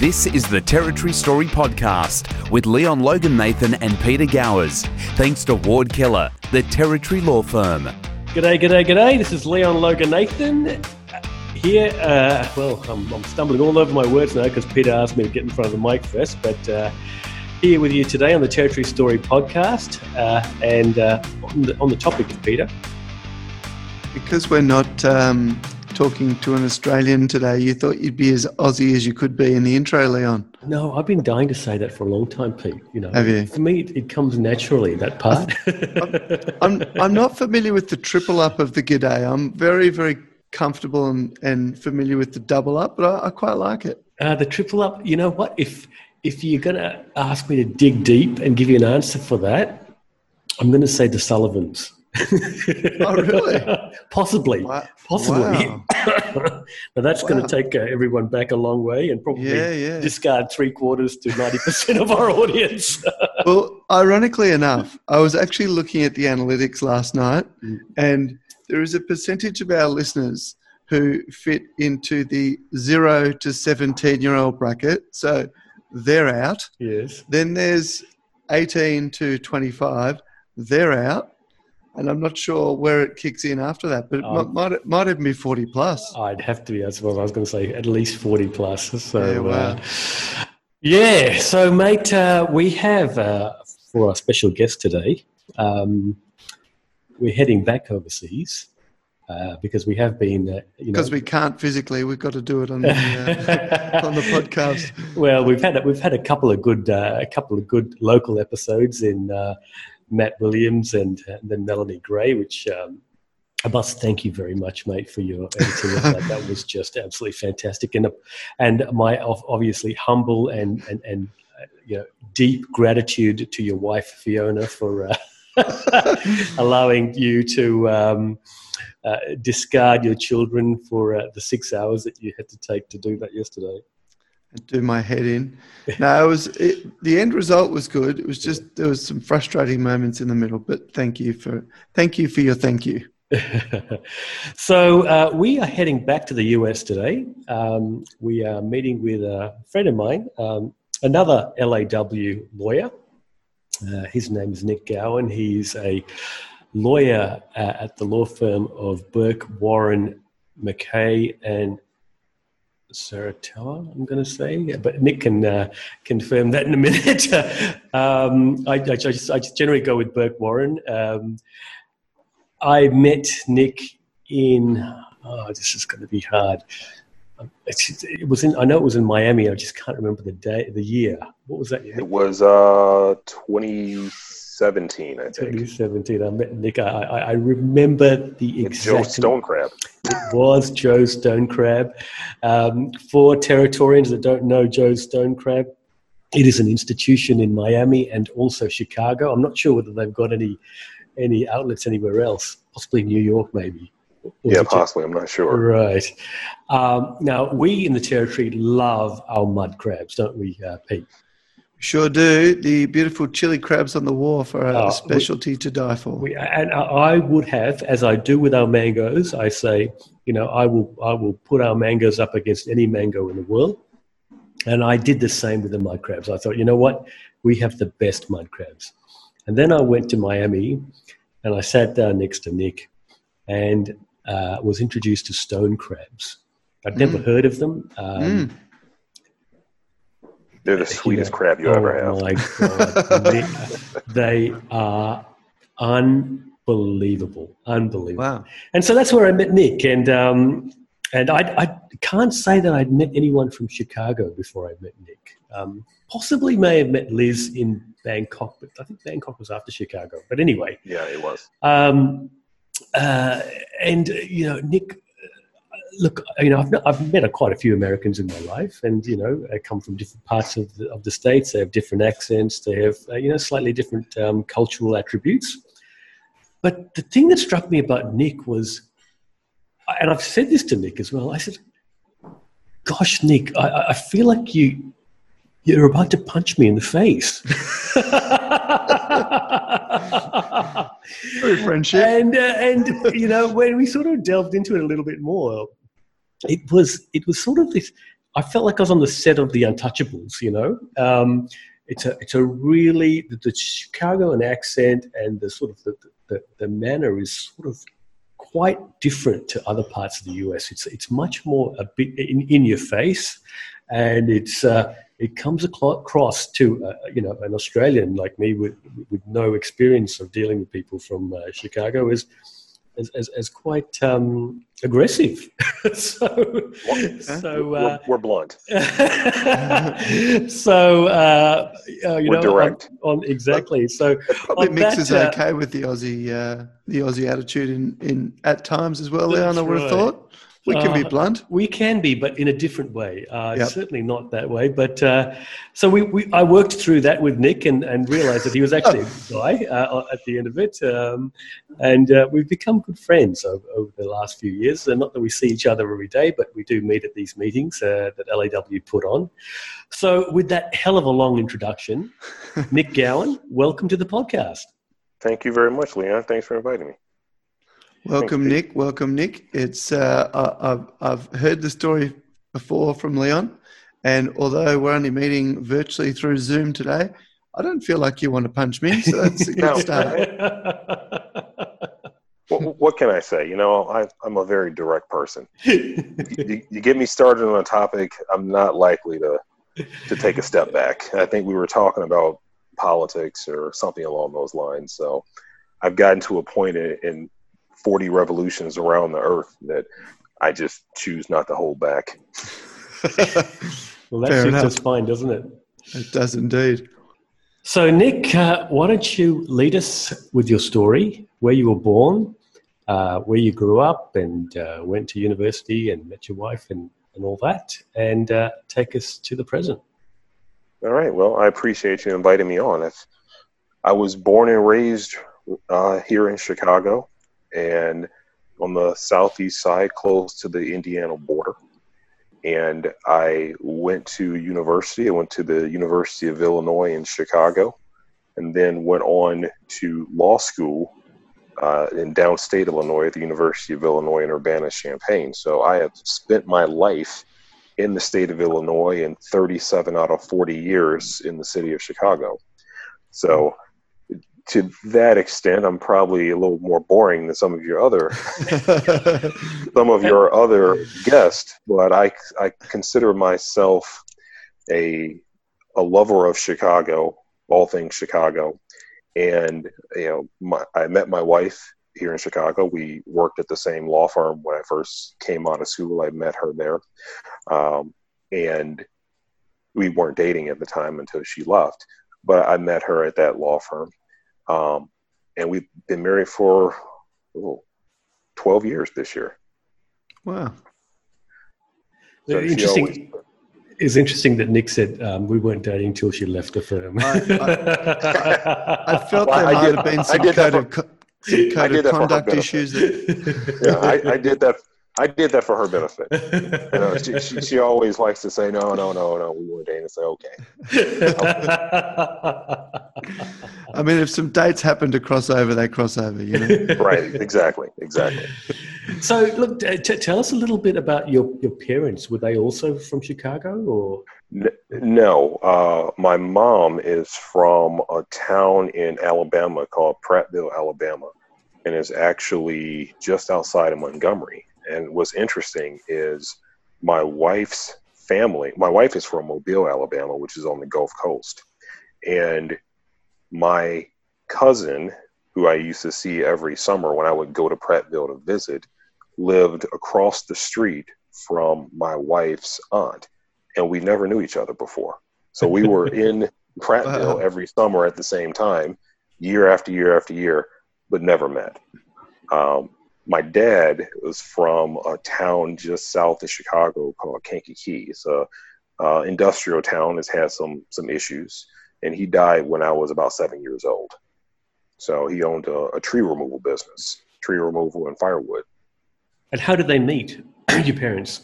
This is the Territory Story Podcast with Leon Loganathan and Peter Gowers. Thanks to Ward Keller, the Territory Law Firm. G'day, g'day, g'day. This is Leon Loganathan. Here, uh, well, I'm, I'm, stumbling all over my words now because Peter asked me to get in front of the mic first, but uh, here with you today on the Territory Story podcast uh, and uh, on the, on, the, topic of Peter. Because we're not um, talking to an Australian today, you thought you'd be as Aussie as you could be in the intro, Leon. No, I've been dying to say that for a long time, Pete. You know, have you? For me, it, comes naturally that part. I'm, I'm, I'm not familiar with the triple up of the g'day. I'm very very comfortable and, and familiar with the double up, but I, I quite like it. Uh, the triple up. You know what? If if you're going to ask me to dig deep and give you an answer for that, I'm going to say the Sullivans. Oh, really? Possibly. Wow. Possibly. Wow. now, that's wow. going to take uh, everyone back a long way and probably yeah, yeah. discard three quarters to 90% of our audience. well, ironically enough, I was actually looking at the analytics last night, mm. and there is a percentage of our listeners who fit into the zero to 17 year old bracket. So they're out. Yes. Then there's 18 to 25, they're out and I'm not sure where it kicks in after that, but it um, might, might, might even be 40 plus. I'd have to be, I suppose I was going to say at least 40 plus. So, yeah, wow. uh, yeah so mate, uh, we have uh, for our special guest today, um, we're heading back overseas. Uh, because we have been, uh, because we can't physically, we've got to do it on the uh, on the podcast. Well, we've had we've had a couple of good uh, a couple of good local episodes in uh, Matt Williams and, and then Melanie Gray, which um, I must thank you very much, mate, for your editing of that. That was just absolutely fantastic, and and my obviously humble and and and uh, you know deep gratitude to your wife Fiona for uh, allowing you to um, uh, discard your children for uh, the six hours that you had to take to do that yesterday and do my head in. No, it was it, the end result was good. It was just there was some frustrating moments in the middle, but thank you for thank you for your thank you. so uh, we are heading back to the US today. Um, we are meeting with a friend of mine, um, another LAW lawyer. Uh, his name is Nick Gowan. He's a lawyer uh, at the law firm of Burke, Warren, MacKay, and Serritella, I'm going to say, but Nick can uh, confirm that in a minute. um, I, I, just, I, just, generally go with Burke Warren. Um, I met Nick in, oh, this is going to be hard. it was in, I know it was in Miami. I just can't remember the day, the year. What was that year? It was uh, 20. 2017, I think. 2017. I met Nick. I, I, I remember the exact. It's Joe Stonecrab. It was Joe Stonecrab. Um, for Territorians that don't know Joe Stonecrab, it is an institution in Miami and also Chicago. I'm not sure whether they've got any any outlets anywhere else, possibly New York, maybe. yeah, possibly. I'm not sure. Right. Um, now, we in the territory love our mud crabs, don't we, uh, Pete? Sure do. The beautiful chili crabs on the wharf are a oh, specialty we, to die for. We, and I would have, as I do with our mangoes, I say, you know, I will, I will put our mangoes up against any mango in the world. And I did the same with the mud crabs. I thought, you know what? We have the best mud crabs. And then I went to Miami and I sat down next to Nick and uh, was introduced to stone crabs. I'd never mm. heard of them. Um, mm they're the sweetest crab you oh ever have. My God. they, they are unbelievable, unbelievable. Wow! And so that's where I met Nick, and um, and I, I can't say that I'd met anyone from Chicago before I met Nick. Um, possibly may have met Liz in Bangkok, but I think Bangkok was after Chicago. But anyway, yeah, it was. Um, uh, and you know, Nick look, you know, I've, I've met a, quite a few Americans in my life, and you know, I come from different parts of the, of the states. They have different accents. They have, uh, you know, slightly different um, cultural attributes. But the thing that struck me about Nick was, and I've said this to Nick as well. I said, "Gosh, Nick, I, I feel like you you're about to punch me in the face." True friendship. And uh, and you know, when we sort of delved into it a little bit more, it was it was sort of this I felt like I was on the set of The Untouchables. You know, um, it's a it's a really the, the Chicagoan accent and the sort of the, the the manner is sort of quite different to other parts of the US. It's it's much more a bit in, in your face, and it's uh, it comes across to uh, you know an Australian like me with with no experience of dealing with people from uh, Chicago is as, as, as quite um, aggressive. so, so uh, we're, we're, blunt. so uh, uh, you we're know, direct. On, on exactly. So it probably mixes that, uh, okay with the Aussie uh, the Aussie attitude in, in at times as well. Leon, I would have thought. We can be uh, blunt. We can be, but in a different way. Uh, yep. Certainly not that way. But uh, so we, we, I worked through that with Nick and, and realized that he was actually a good guy uh, at the end of it. Um, and uh, we've become good friends over, over, the last few years. And not that we see each other every day, but we do meet at these meetings uh, that LAW put on. So, with that hell of a long introduction, Nick Gowan, welcome to the podcast. Thank you very much, Leon. Thanks for inviting me. Welcome, Thanks, Nick. Welcome, Nick. It's uh, I've I've heard the story before from Leon, and although we're only meeting virtually through Zoom today, I don't feel like you want to punch me. So that's a good start. what, what, can I say? You know, I, am a very direct person. you, you get me started on a topic, I'm not likely to to take a step back. I think we were talking about politics or something along those lines. So I've gotten to a point in, in 40 revolutions around the earth that I just choose not to hold back. well, that Fair suits enough. us fine, doesn't it? It does indeed. So, Nick, uh, why don't you lead us with your story, where you were born, uh, where you grew up, and uh, went to university and met your wife and, and all that, and uh, take us to the present. All right. Well, I appreciate you inviting me on. I was born and raised uh, here in Chicago and on the southeast side, close to the Indiana border. And I went to university. I went to the University of Illinois in Chicago, and then went on to law school uh, in downstate Illinois at the University of Illinois in Urbana Champaign. So I have spent my life in the state of Illinois and 37 out of 40 years in the city of Chicago. So to that extent, I'm probably a little more boring than some of your other some of your other guests. But I I consider myself a a lover of Chicago, all things Chicago, and you know my, I met my wife here in Chicago. We worked at the same law firm when I first came out of school. I met her there, um, and we weren't dating at the time until she left. But I met her at that law firm, um, and we've been married for oh, 12 years this year. Wow. So interesting. Always, it's interesting that Nick said um, we weren't dating until she left the firm. I, I, I felt well, there might did, have been some code, of, some code of conduct issues. That... yeah, I, I, did that. I did that for her benefit. You know, she, she, she, always likes to say, "No, no, no, no, we weren't dating." I say, "Okay." I mean, if some dates happen to cross over, they cross over, you know. right. Exactly. Exactly. So, look, t- tell us a little bit about your your parents. Were they also from Chicago, or? No, uh, my mom is from a town in Alabama called Prattville, Alabama, and is actually just outside of Montgomery. And what's interesting is my wife's family. My wife is from Mobile, Alabama, which is on the Gulf Coast, and my cousin, who I used to see every summer when I would go to Prattville to visit, lived across the street from my wife's aunt, and we never knew each other before. So we were in Prattville wow. every summer at the same time, year after year after year, but never met. Um, my dad was from a town just south of Chicago called Kankakee. It's a uh, industrial town. Has had some some issues and he died when I was about seven years old. So he owned a, a tree removal business, tree removal and firewood. And how did they meet, your parents?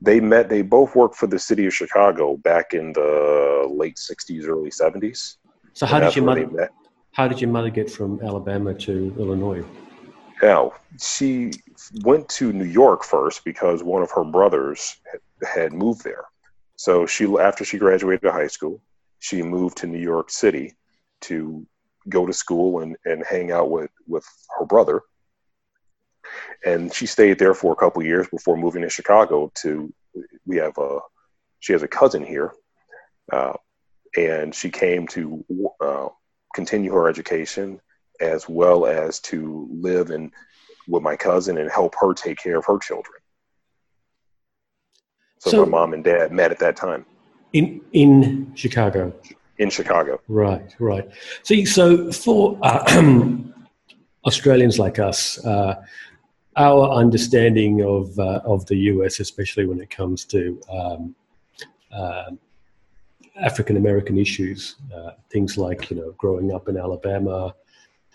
They met, they both worked for the city of Chicago back in the late 60s, early 70s. So how did your mother, how did your mother get from Alabama to Illinois? Now, she went to New York first because one of her brothers had moved there. So she, after she graduated high school, she moved to New York City to go to school and, and hang out with, with her brother. And she stayed there for a couple years before moving to Chicago to, we have a, she has a cousin here. Uh, and she came to uh, continue her education as well as to live in with my cousin and help her take care of her children. So, so my mom and dad met at that time. In in Chicago. In Chicago. Right, right. See, so for uh, Australians like us, uh, our understanding of uh, of the US, especially when it comes to um, uh, African American issues, uh, things like you know growing up in Alabama,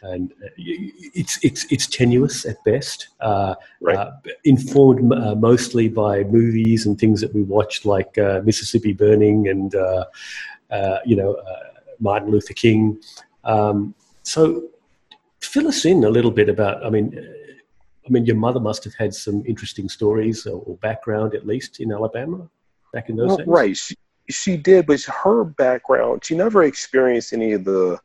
and uh, it's it's it's tenuous at best. Uh, right. uh, informed uh, mostly by movies and things that we watched, like uh, Mississippi Burning and uh, you know Martin Luther King. Um, so, fill us in a little bit about. I mean, I mean, your mother must have had some interesting stories or, or background, at least in Alabama, back in those well, days. Right. She, she did, but her background, she never experienced any of the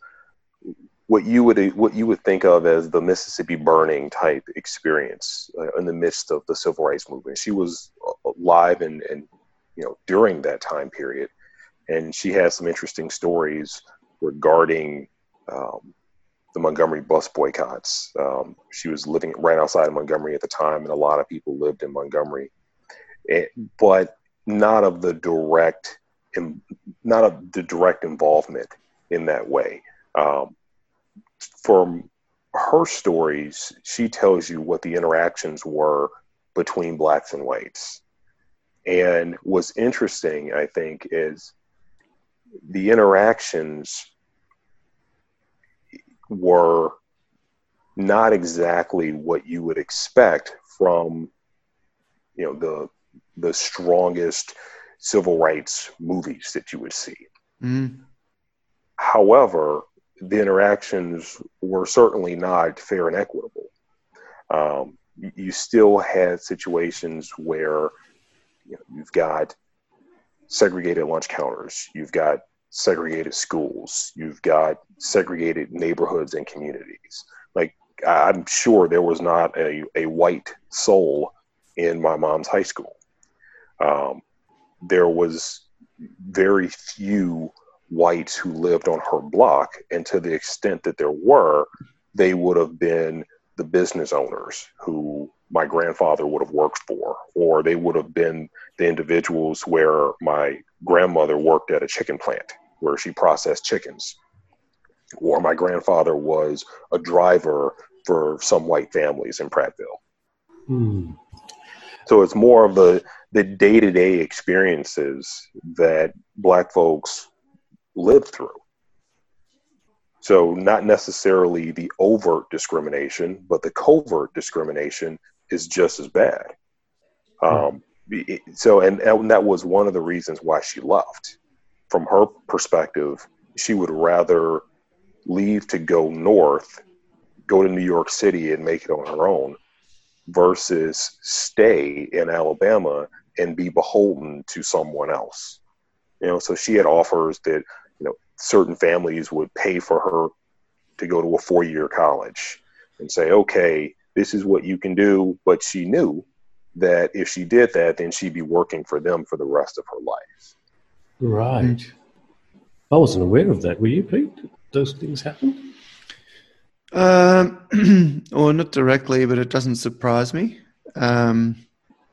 what you would what you would think of as the Mississippi burning type experience uh, in the midst of the civil rights movement. She was live and and you know during that time period, and she has some interesting stories regarding um, the Montgomery bus boycotts. Um, she was living right outside of Montgomery at the time, and a lot of people lived in Montgomery, it, eh, but not of the direct, not of the direct involvement in that way. Um, from her stories, she tells you what the interactions were between blacks and whites. And what's interesting, I think, is the interactions were not exactly what you would expect from you know the the strongest civil rights movies that you would see. Mm. However, the interactions were certainly not fair and equitable. Um, you still had situations where you know, you've got segregated lunch counters, you've got segregated schools, you've got segregated neighborhoods and communities. Like I'm sure there was not a, a white soul in my mom's high school. Um, there was very few whites who lived on her block. And to the extent that there were, they would have been the business owners who my grandfather would have worked for, or they would have been the individuals where my grandmother worked at a chicken plant where she processed chickens, or my grandfather was a driver for some white families in Prattville. Hmm. So it's more of the the day to day experiences that black folks lived through. So, not necessarily the overt discrimination, but the covert discrimination is just as bad. Um, so, and, and that was one of the reasons why she left. From her perspective, she would rather leave to go north, go to New York City and make it on her own, versus stay in Alabama and be beholden to someone else. You know, so she had offers that certain families would pay for her to go to a four year college and say, okay, this is what you can do. But she knew that if she did that, then she'd be working for them for the rest of her life. Right. I wasn't aware of that. Were you, Pete? Those things happen? Um, or not directly, but it doesn't surprise me. Um,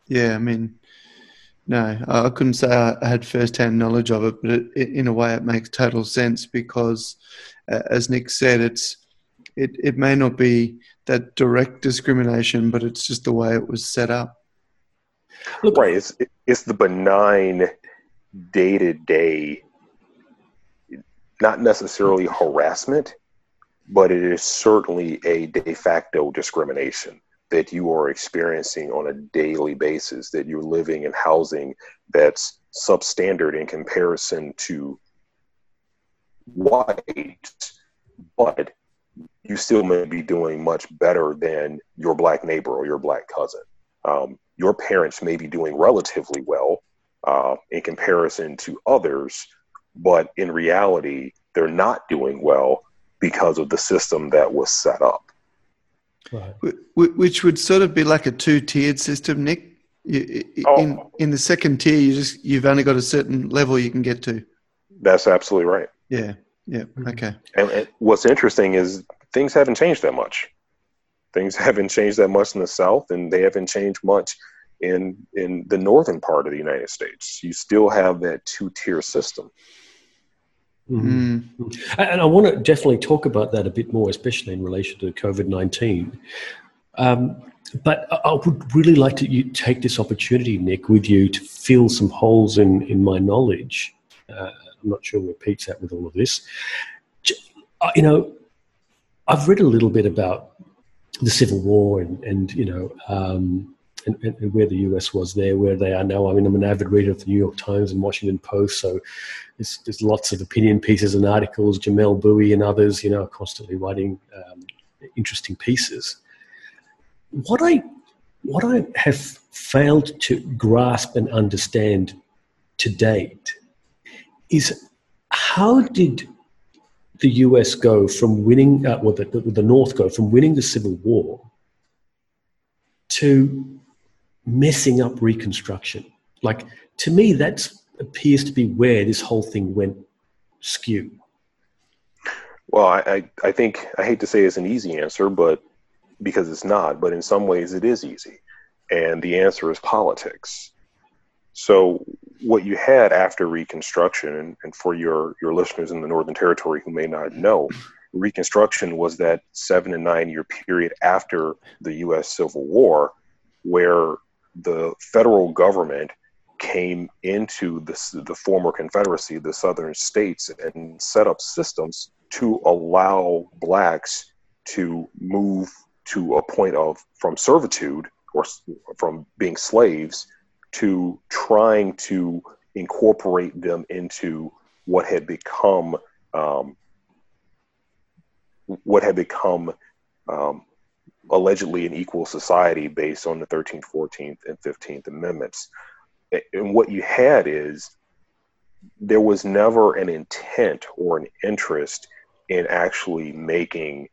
yeah, I mean, no, I couldn't say I had first-hand knowledge of it, but it, it, in a way, it makes total sense because, uh, as Nick said, it's it, it may not be that direct discrimination, but it's just the way it was set up. Look, right, it's it's the benign day-to-day, not necessarily harassment, but it is certainly a de facto discrimination that you are experiencing on a daily basis, that you're living in housing that's substandard in comparison to white, but you still may be doing much better than your black neighbor or your black cousin. Um, your parents may be doing relatively well, uh, in comparison to others, but in reality, they're not doing well because of the system that was set up. Right. Which would sort of be like a two-tiered system, Nick. You, oh. in in the second tier, you just you've only got a certain level you can get to. That's absolutely right. Yeah. Yeah. Okay. And, and what's interesting is things haven't changed that much. Things haven't changed that much in the South, and they haven't changed much in in the northern part of the United States. You still have that two-tier system. Mm-hmm. Mm. And I want to definitely talk about that a bit more, especially in relation to COVID 19. Um, but I would really like to take this opportunity, Nick, with you to fill some holes in, in my knowledge. Uh, I'm not sure where Pete's at with all of this. Uh, you know, I've read a little bit about the Civil War and, and you know, um, and, and, where the US was there, where they are now. I mean, I'm an avid reader of the New York Times and Washington Post, so there's, there's lots of opinion pieces and articles. Jamelle Bouie and others, you know, are constantly writing um, interesting pieces. What I what I have failed to grasp and understand to date is how did the US go from winning, uh, well, the, the North go from winning the Civil War to messing up Reconstruction? Like, to me, that appears to be where this whole thing went skew. Well, I, I, think I hate to say it's an easy answer, but because it's not, but in some ways it is easy. And the answer is politics. So what you had after Reconstruction, and, and for your, your listeners in the Northern Territory who may not know, Reconstruction was that seven and nine year period after the U.S. Civil War, where the federal government came into the, the former Confederacy, the Southern states, and set up systems to allow blacks to move to a point of from servitude or from being slaves to trying to incorporate them into what had become um, what had become um, allegedly an equal society based on the 13th, 14th, and 15th Amendments and what you had is there was never an intent or an interest in actually making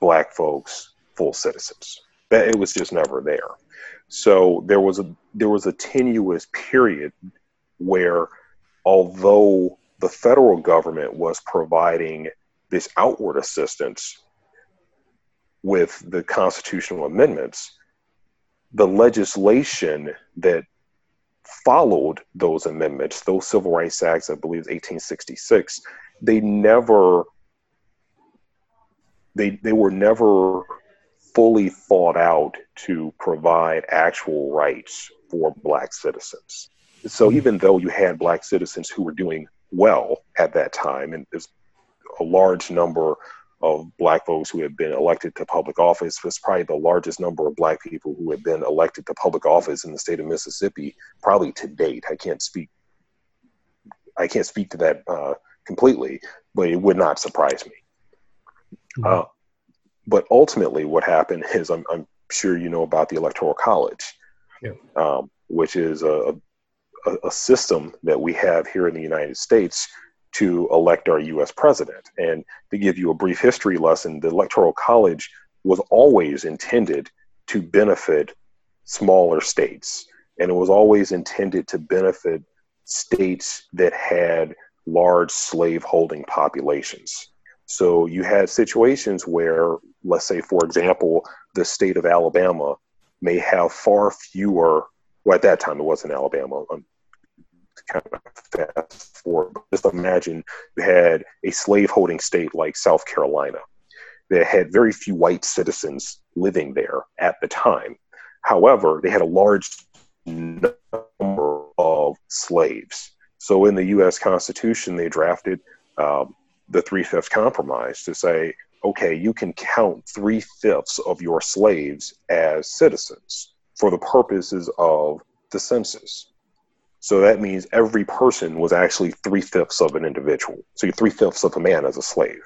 black folks full citizens. That it was just never there. So there was a there was a tenuous period where although the federal government was providing this outward assistance with the constitutional amendments, the legislation that followed those amendments, those civil rights acts, I believe 1866, they never they they were never fully thought out to provide actual rights for black citizens. So hmm. even though you had black citizens who were doing well at that time, and there's a large number of black folks who have been elected to public office was probably the largest number of black people who have been elected to public office in the state of Mississippi, probably to date. I can't speak. I can't speak to that uh, completely, but it would not surprise me. Mm-hmm. Uh, but ultimately, what happened is, I'm, I'm, sure you know about the Electoral College, yeah. um, which is a, a, a system that we have here in the United States to elect our US president. And to give you a brief history lesson, the Electoral College was always intended to benefit smaller states. And it was always intended to benefit states that had large slaveholding populations. So you had situations where, let's say, for example, the state of Alabama may have far fewer, well, at that time it wasn't Alabama, um, kind of fast forward. Just imagine you had a slaveholding state like South Carolina that had very few white citizens living there at the time. However, they had a large number of slaves. So in the U.S. Constitution, they drafted um, the Three Fifths Compromise to say, okay, you can count three fifths of your slaves as citizens for the purposes of the census. So that means every person was actually three fifths of an individual. So you're three fifths of a man as a slave.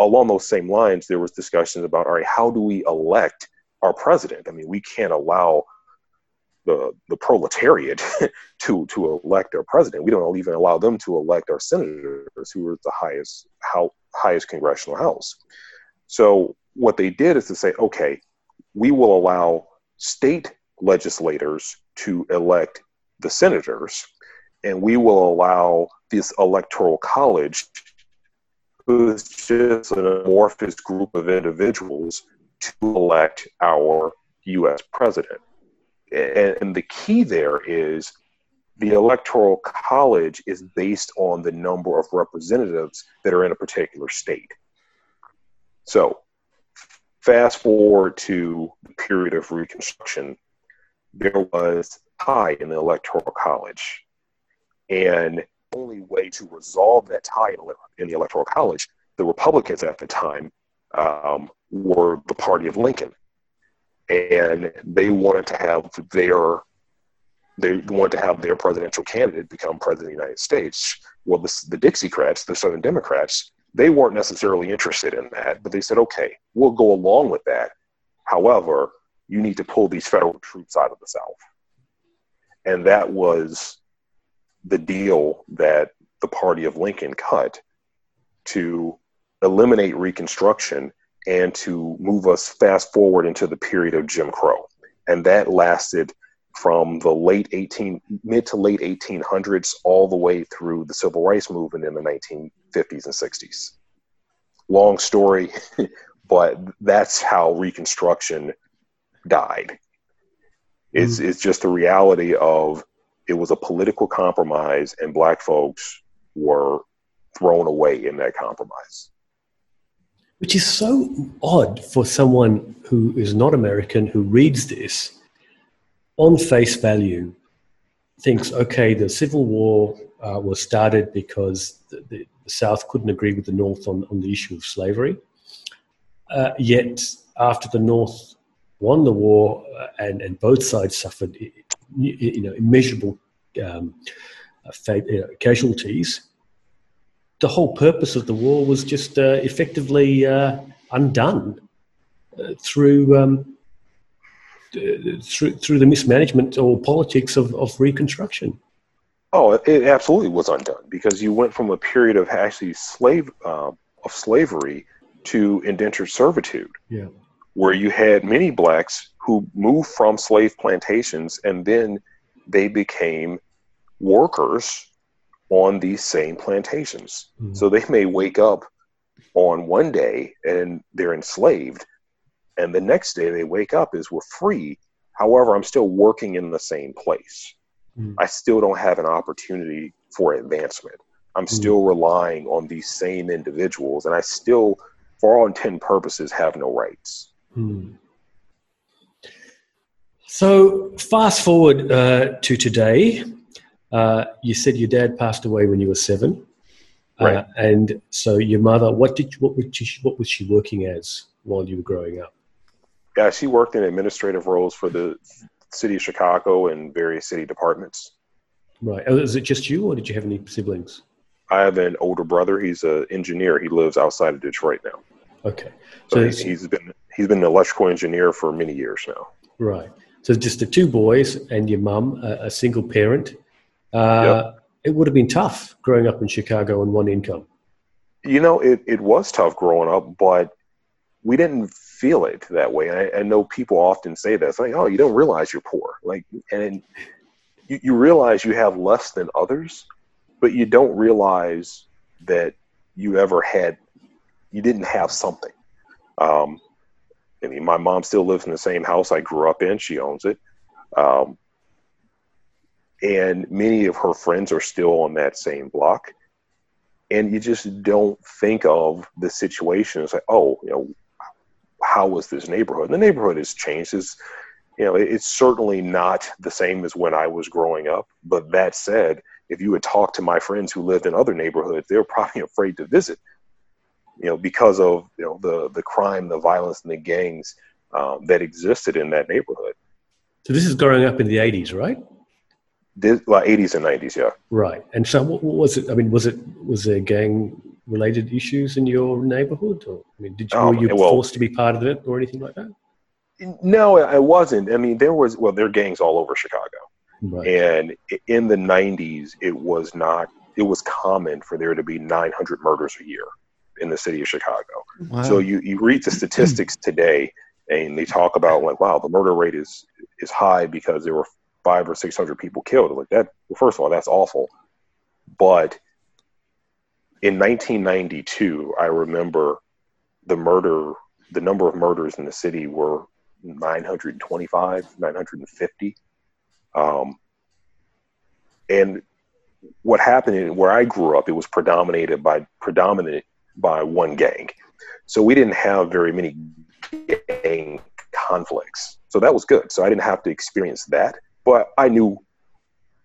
Along those same lines, there was discussions about all right, how do we elect our president? I mean, we can't allow the the proletariat to to elect our president. We don't even allow them to elect our senators, who are the highest how highest congressional house. So what they did is to say, okay, we will allow state legislators to elect the senators, and we will allow this electoral college, who is just an amorphous group of individuals, to elect our U.S. president. And, and the key there is the electoral college is based on the number of representatives that are in a particular state. So, fast forward to the period of Reconstruction, there was tie in the electoral college. And the only way to resolve that tie in the electoral college, the Republicans at the time um, were the party of Lincoln. And they wanted to have their they wanted to have their presidential candidate become president of the United States. Well, the, the Dixiecrats, the Southern Democrats, they weren't necessarily interested in that, but they said, okay, we'll go along with that. However, you need to pull these federal troops out of the South. And that was the deal that the party of Lincoln cut to eliminate Reconstruction and to move us fast forward into the period of Jim Crow. And that lasted from the late 18 mid to late 1800s all the way through the civil rights movement in the 1950s and 60s long story but that's how reconstruction died it's, mm. it's just the reality of it was a political compromise and black folks were thrown away in that compromise which is so odd for someone who is not american who reads this on face value, thinks, okay, the Civil War uh, was started because the, the, the, South couldn't agree with the North on, on the issue of slavery. Uh, yet, after the North won the war uh, and, and both sides suffered you know, immeasurable um, uh, casualties, the whole purpose of the war was just uh, effectively uh, undone through um, through through the mismanagement or politics of, of Reconstruction. Oh, it absolutely was undone because you went from a period of actually slave uh, of slavery to indentured servitude. Yeah. Where you had many blacks who moved from slave plantations and then they became workers on these same plantations. Mm-hmm. So they may wake up on one day and they're enslaved, and the next day they wake up is we're free however i'm still working in the same place mm. i still don't have an opportunity for advancement i'm mm. still relying on these same individuals and i still for all intent and purposes have no rights mm. so fast forward uh, to today uh, you said your dad passed away when you were seven uh, right. Uh, and so your mother what did what was she, what was she working as while you were growing up yeah, she worked in administrative roles for the city of Chicago and various city departments. Right. Oh, is it just you, or did you have any siblings? I have an older brother. He's an engineer. He lives outside of Detroit now. Okay. So, so he's been he's been an electrical engineer for many years now. Right. So just the two boys and your mum, a, a single parent. Uh, yep. It would have been tough growing up in Chicago on one income. You know, it, it was tough growing up, but we didn't feel it that way. And I, I, know people often say that. It's like, oh, you don't realize you're poor. Like, and you, you realize you have less than others, but you don't realize that you ever had, you didn't have something. Um, I mean, my mom still lives in the same house I grew up in. She owns it. Um, and many of her friends are still on that same block. And you just don't think of the situation as like, oh, you know, how was this neighborhood? And the neighborhood has changed. It's, you know, it's certainly not the same as when I was growing up. But that said, if you would talk to my friends who lived in other neighborhoods, they were probably afraid to visit, you know, because of you know the the crime, the violence, and the gangs um, that existed in that neighborhood. So this is growing up in the '80s, right? This, well, '80s and '90s, yeah. Right. And so, what, what was it? I mean, was it was there gang related issues in your neighborhood? Or I mean, did you, um, were you well, forced to be part of it or anything like that? No, I wasn't. I mean, there was well, there are gangs all over Chicago, Right. and in the '90s, it was not. It was common for there to be 900 murders a year in the city of Chicago. Wow. So you, you read the statistics today, and they talk about like, wow, the murder rate is is high because there were five or six hundred people killed. Like that. Well, first of all, that's awful. But in 1992, I remember the murder, the number of murders in the city were 925, 950. Um, and what happened in, where I grew up, it was predominated by predominant by one gang. So we didn't have very many gang conflicts. So that was good. So I didn't have to experience that. But I knew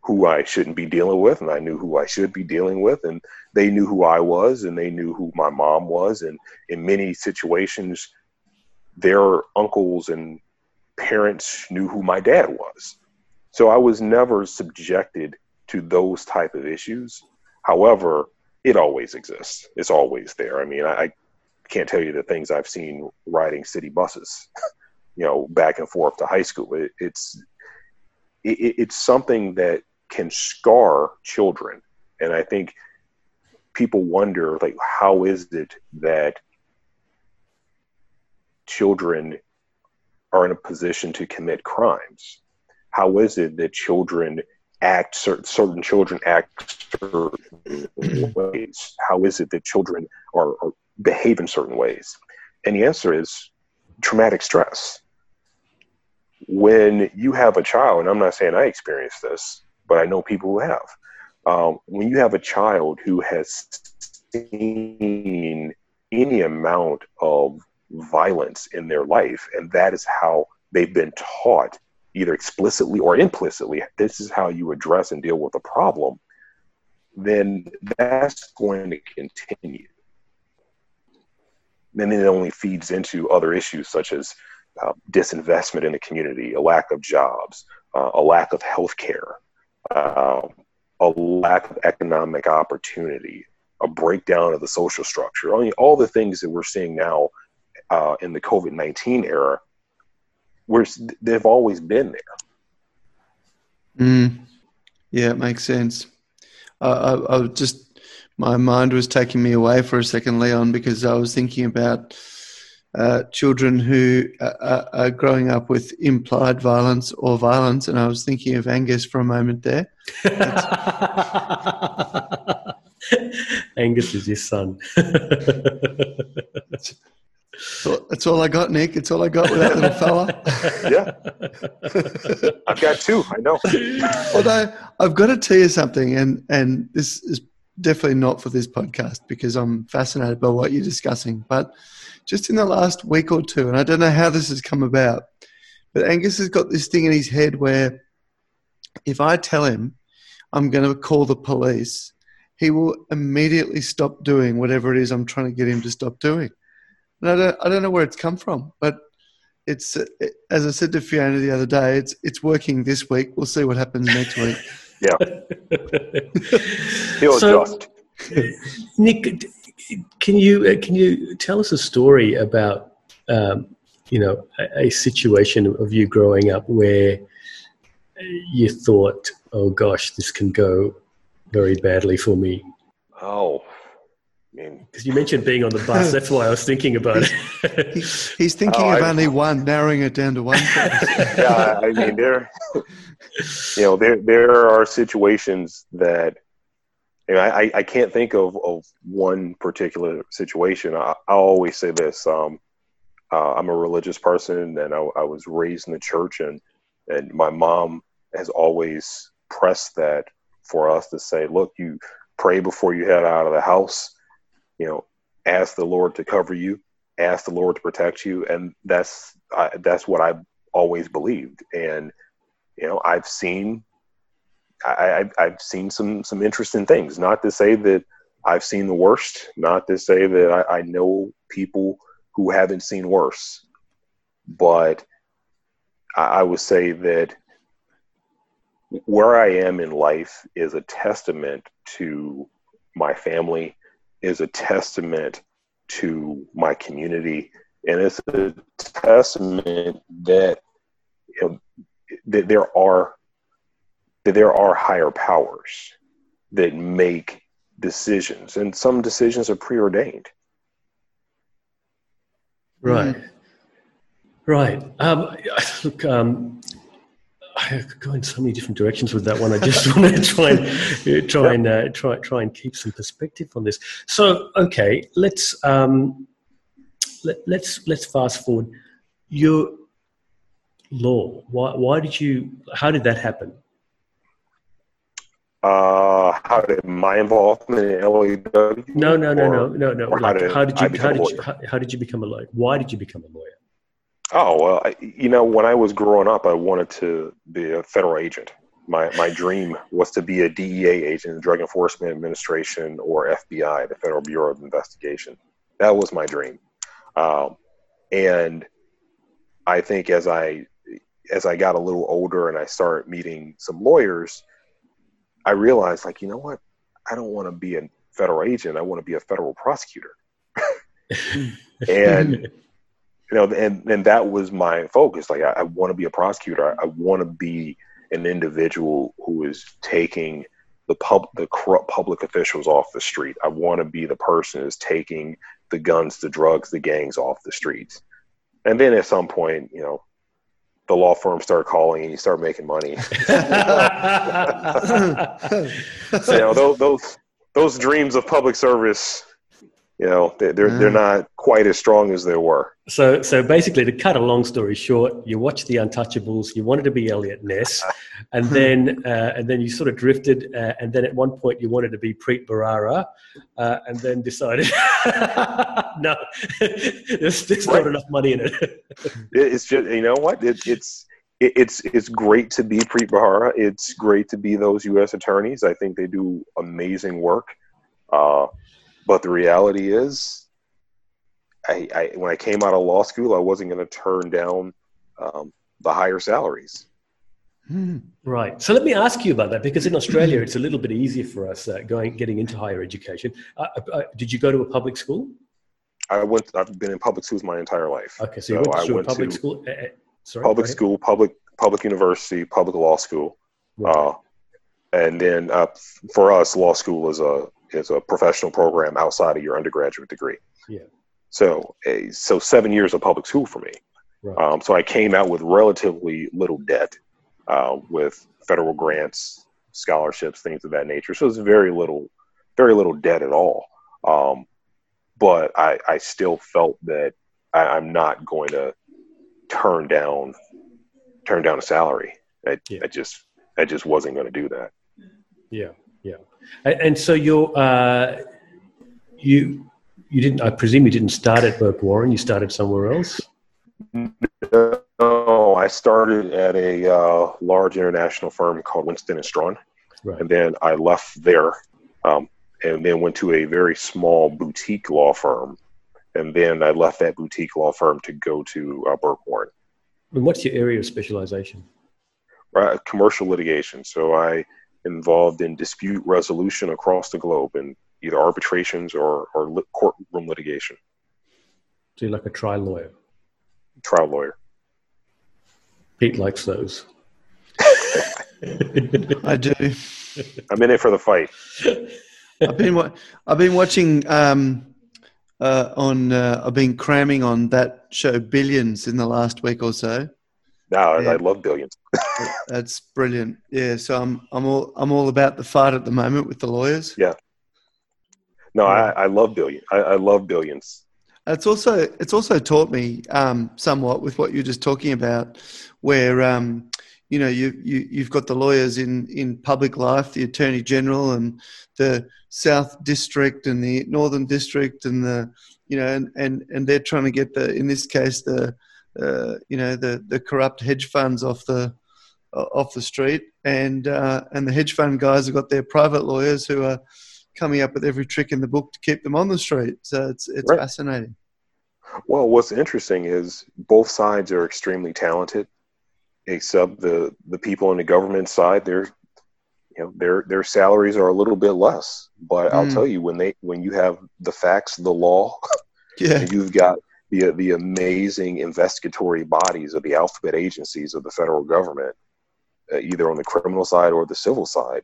who I shouldn't be dealing with, and I knew who I should be dealing with, and they knew who I was, and they knew who my mom was, and in many situations, their uncles and parents knew who my dad was. So I was never subjected to those type of issues. However, it always exists. It's always there. I mean, I, I can't tell you the things I've seen riding city buses, you know, back and forth to high school. It, it's it, it's something that can scar children, and I think people wonder like, how is it that children are in a position to commit crimes? How is it that children act certain, certain children act certain ways? How is it that children are, are behave in certain ways? And the answer is traumatic stress. When you have a child, and I'm not saying I experienced this, but I know people who have. Um, when you have a child who has seen any amount of violence in their life, and that is how they've been taught, either explicitly or implicitly, this is how you address and deal with a problem, then that's going to continue. And then it only feeds into other issues such as uh, disinvestment in the community, a lack of jobs, uh, a lack of health care, um, a lack of economic opportunity, a breakdown of the social structure. I mean, all the things that we're seeing now uh, in the COVID 19 era, where they've always been there. Mm. Yeah, it makes sense. I, I, I was just my mind was taking me away for a second, Leon, because I was thinking about uh, children who are, are growing up with implied violence or violence, and I was thinking of Angus for a moment there. Angus is your son. That's all, that's all I got, Nick. It's all I got with that little fella. Yeah, I've got two. I know. Although I've got to tell you something, and and this is definitely not for this podcast because I'm fascinated by what you're discussing. But just in the last week or two, and I don't know how this has come about, but Angus has got this thing in his head where if I tell him I'm going to call the police, he will immediately stop doing whatever it is I'm trying to get him to stop doing. And I don't, I don't know where it's come from, but it's it, as I said to Fiona the other day, it's it's working this week. We'll see what happens next week. He'll So- adjust. Nick, can you uh, can you tell us a story about um, you know a, a situation of you growing up where you thought, oh gosh, this can go very badly for me? Oh, I mean, Because you mentioned being on the bus. That's why I was thinking about He, it. he's thinking Oh, of I- only one, narrowing it down to one. yeah, I mean, there, you know, there there are situations that, you know, I, I can't think of, of one particular situation. I, I always say this: um, uh, I'm a religious person, and I, I was raised in the church, and and my mom has always pressed that for us to say, look, you pray before you head out of the house. You know, ask the Lord to cover you, ask the Lord to protect you, and that's I, that's what I've always believed. And you know, I've seen I, I've, I've seen some some interesting things. Not to say that I've seen the worst. Not to say that I, I know people who haven't seen worse. But I, I would say that where I am in life is a testament to my family, is a testament to my community, and it's a testament that you know that there are that there are higher powers that make decisions, and some decisions are preordained. Right. Right. Um, look, um, I could go in so many different directions with that one. I just want to try and try and uh, try try and keep some perspective on this. So, okay, let's um, let, let's let's fast forward. Your law. Why why did you? How did that happen? Uh, how did my involvement in LAW? No, no, no, no, no, no. Like, how did you how did you how, how did you become a lawyer? Why did you become a lawyer? Oh well, I, you know, when I was growing up, I wanted to be a federal agent. My my dream was to be a DEA agent, the Drug Enforcement Administration, or FBI, the Federal Bureau of Investigation. That was my dream, um, and I think as I as I got a little older and I started meeting some lawyers, I realized, like, you know what? I don't want to be a federal agent. I want to be a federal prosecutor. and you know, and and that was my focus. Like, I, I want to be a prosecutor. I, I want to be an individual who is taking the pub the corrupt public officials off the street. I want to be the person who's taking the guns, the drugs, the gangs off the streets. And then at some point, you know, the law firm started calling and you start making money. you know, those those those dreams of public service, you know, they're they're, they're not quite as strong as they were. So, so basically, to cut a long story short, you watched The Untouchables. You wanted to be Eliot Ness, and then uh, and then you sort of drifted, uh, and then at one point you wanted to be Preet Bharara, uh, and then decided, no, there's, there's not enough money in it. It- It's just you know what it, it's it's it's great to be Preet Bharara. It's great to be those U.S. attorneys. I think they do amazing work. Uh, but the reality is, I, I when I came out of law school, I wasn't going to turn down um, the higher salaries. Hmm. Right. So let me ask you about that because in Australia it's a little bit easier for us uh, going getting into higher education. Uh, uh, did you go to a public school? I went. I've been in public schools my entire life. Okay, so you went I to a went public to school. Uh, uh, sorry, Public school, public public university, public law school. Right. Uh, and then uh, for us, law school is a is a professional program outside of your undergraduate degree. Yeah. So a so seven years of public school for me. Right. Um, so I came out with relatively little debt, uh, with federal grants, scholarships, things of that nature. So it's very little, very little debt at all. Um, but I, I still felt that I, I'm not going to turn down turn down a salary. I, Yeah. I just I just wasn't going to do that. Yeah, yeah. And, so you're uh, you you didn't. I presume you didn't start at Burke Warren. You started somewhere else. No, I started at a uh, large international firm called Winston and Strawn, Right. and then I left there, um, and then went to a very small boutique law firm, and then I left that boutique law firm to go to uh, Burke Warren, And what's your area of specialization? uh, commercial litigation. So I involved in dispute resolution across the globe in either arbitrations or or lit- courtroom litigation. So you're like a trial lawyer. Trial lawyer. Pete likes those. I do. I'm in it for the fight. I've been wa- I've been watching um, uh, on uh, I've been cramming on that show Billions in the last week or so. Now Yeah. I love billions. That's brilliant. Yeah, so I'm I'm all I'm all about the fight at the moment with the lawyers. Yeah. No, I, I love billion. I, I love billions. It's also it's also taught me um, somewhat with what you're just talking about, where um, you know you, you you've got the lawyers in in public life, the attorney general and the South District and the Northern District and the you know and and, and they're trying to get the in this case the uh, you know the the corrupt hedge funds off the uh, off the street and uh, and the hedge fund guys have got their private lawyers who are coming up with every trick in the book to keep them on the street. So it's it's Right. fascinating. Well, what's interesting is both sides are extremely talented, except the the people on the government side, their you know their their salaries are a little bit less. But I'll Mm. tell you when they when you have the facts, the law, Yeah, you've got the the amazing investigatory bodies of the alphabet agencies of the federal government, uh, either on the criminal side or the civil side.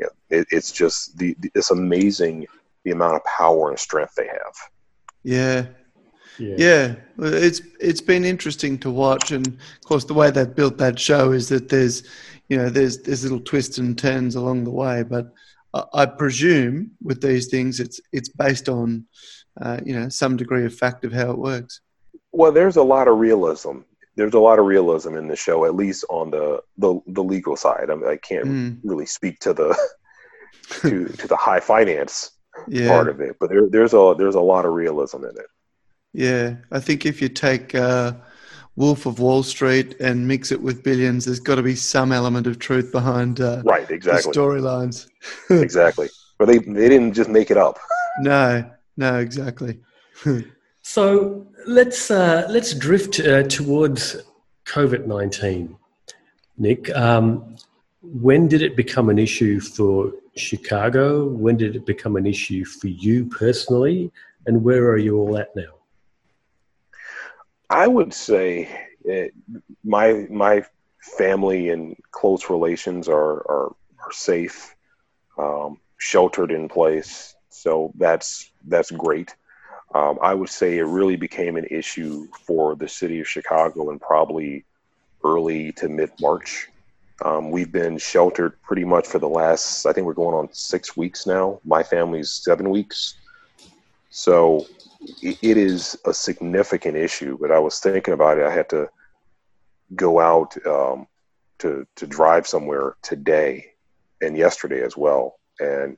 Yeah, it, it's just the, the, it's amazing the amount of power and strength they have. Yeah. yeah. Yeah, it's it's been interesting to watch, and of course, the way they've built that show is that there's, you know, there's there's little twists and turns along the way. But I, I presume with these things, it's it's based on uh, you know some degree of fact of how it works. Well, there's a lot of realism. There's a lot of realism in the show, at least on the the, the legal side. I, mean, I can't mm. really speak to the to to the high finance yeah. part of it, but there, there's a there's a lot of realism in it. Yeah, I think if you take uh, Wolf of Wall Street and mix it with Billions, there's got to be some element of truth behind uh, right exactly storylines. exactly, but they they didn't just make it up. No, no, exactly. so let's uh, let's drift uh, towards COVID nineteen. Nick, um, when did it become an issue for Chicago? When did it become an issue for you personally? And where are you all at now? I would say it, my my family and close relations are are, are safe, um, sheltered in place. So that's that's great. Um, I would say it really became an issue for the city of Chicago in probably early to mid March. Um, we've been sheltered pretty much for the last, I think we're going on six weeks now. My family's seven weeks. So it, it is a significant issue. But I was thinking about it. I had to go out um, to, to drive somewhere today and yesterday as well. And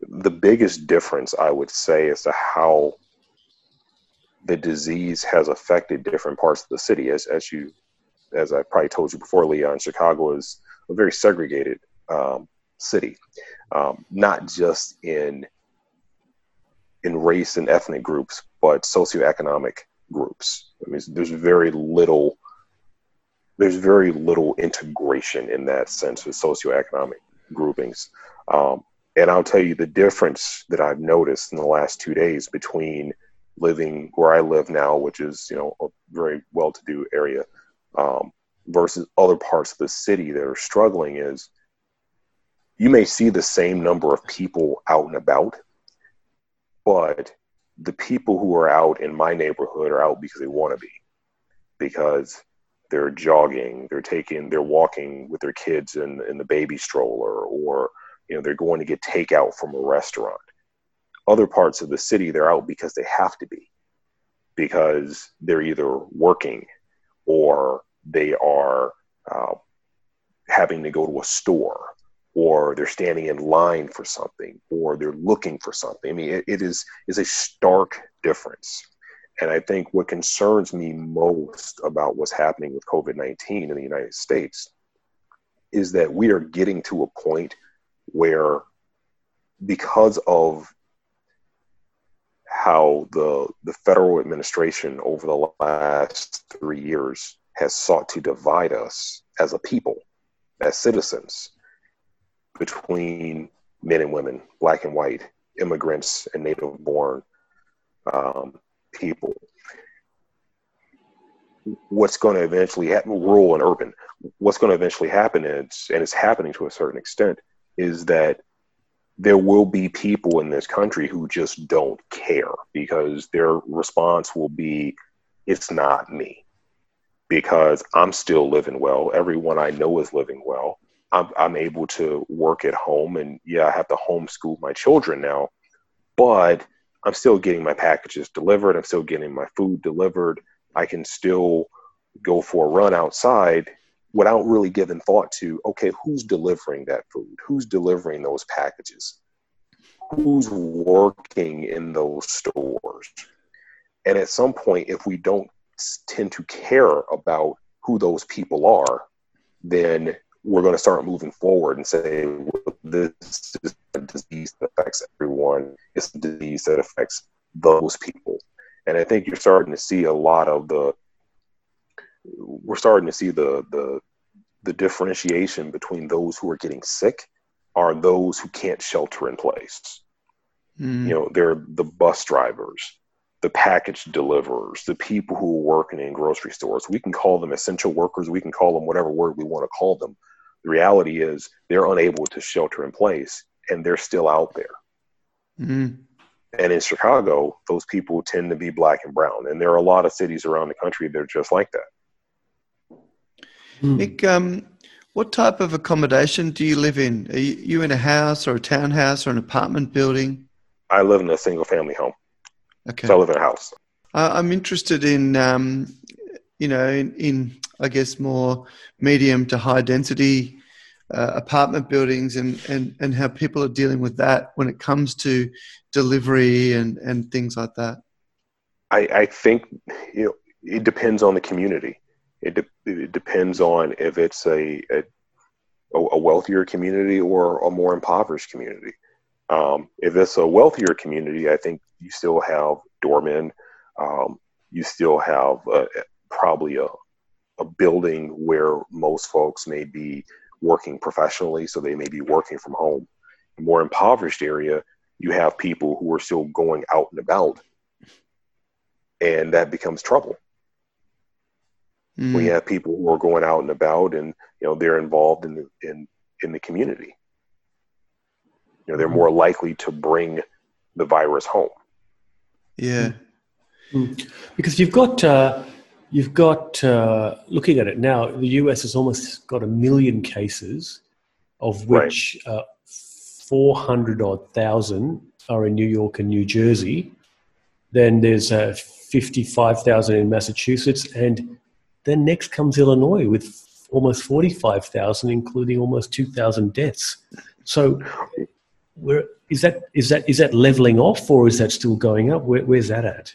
the biggest difference I would say as to how the disease has affected different parts of the city, as as you, as I probably told you before, Leon, Chicago is a very segregated um, city, um, not just in in race and ethnic groups, but socioeconomic groups. I mean, there's very little there's very little integration in that sense with socioeconomic groupings. Um, and I'll tell you the difference that I've noticed in the last two days between living where I live now, which is you know a very well-to-do area, um, versus other parts of the city that are struggling is you may see the same number of people out and about, but the people who are out in my neighborhood are out because they want to be, because they're jogging, they're taking, they're walking with their kids in in the baby stroller, or you know they're going to get takeout from a restaurant. Other parts of the city they're out because they have to be because they're either working or they are uh, having to go to a store or they're standing in line for something or they're looking for something. I mean it, it is is a stark difference. And i think what concerns me most about what's happening with covid-19 in the united states is that we are getting to a point where because of how the the federal administration over the last three years has sought to divide us as a people, as citizens, between men and women, black and white, immigrants and native born um, people. What's going to eventually happen, rural and urban, what's going to eventually happen is, and it's happening to a certain extent, is that there will be people in this country who just don't care because their response will be, it's not me. Because I'm still living well. Everyone I know is living well. I'm, I'm able to work at home. And yeah, I have to homeschool my children now, but I'm still getting my packages delivered. I'm still getting my food delivered. I can still go for a run outside without really giving thought to okay who's delivering that food? Who's delivering those packages? Who's working in those stores? And at some point if we don't tend to care about who those people are then we're going to start moving forward and say well, this is a disease that affects everyone. It's a disease that affects those people. And i think you're starting to see a lot of the we're starting to see the the the differentiation between those who are getting sick are those who can't shelter in place. Mm. You know, they're the bus drivers, the package deliverers, the people who are working in grocery stores. We can call them essential workers. We can call them whatever word we want to call them. The reality is they're unable to shelter in place and they're still out there. Mm. And in Chicago, those people tend to be black and brown. And there are a lot of cities around the country that are just like that. Mm. Nick, um, what type of accommodation do you live in? Are you, you in a house or a townhouse or an apartment building? I live in a single family home. Okay. So I live in a house. I- I'm interested in, um, you know, in, in, I guess, more medium to high density uh, apartment buildings and, and, and how people are dealing with that when it comes to delivery and, and things like that. I, I think you know, it depends on the community. It, de- it depends on if it's a, a, a wealthier community or a more impoverished community. Um, if it's a wealthier community, I think you still have doormen. Um, you still have uh, probably a, a building where most folks may be working professionally, so they may be working from home. More impoverished area, you have people who are still going out and about, and that becomes trouble. Mm. We have people who are going out and about, and you know they're involved in the in in the community. You know, they're more likely to bring the virus home. Yeah. because you've got uh, you've got uh, looking at it now, the US has almost got a million cases, of which uh, four hundred odd thousand are in New York and New Jersey. Then there's uh, fifty-five thousand in Massachusetts, and then next comes Illinois with almost forty-five thousand, including almost two thousand deaths. So, where is that? Is that is that leveling off, or is that still going up? Where, where's that at?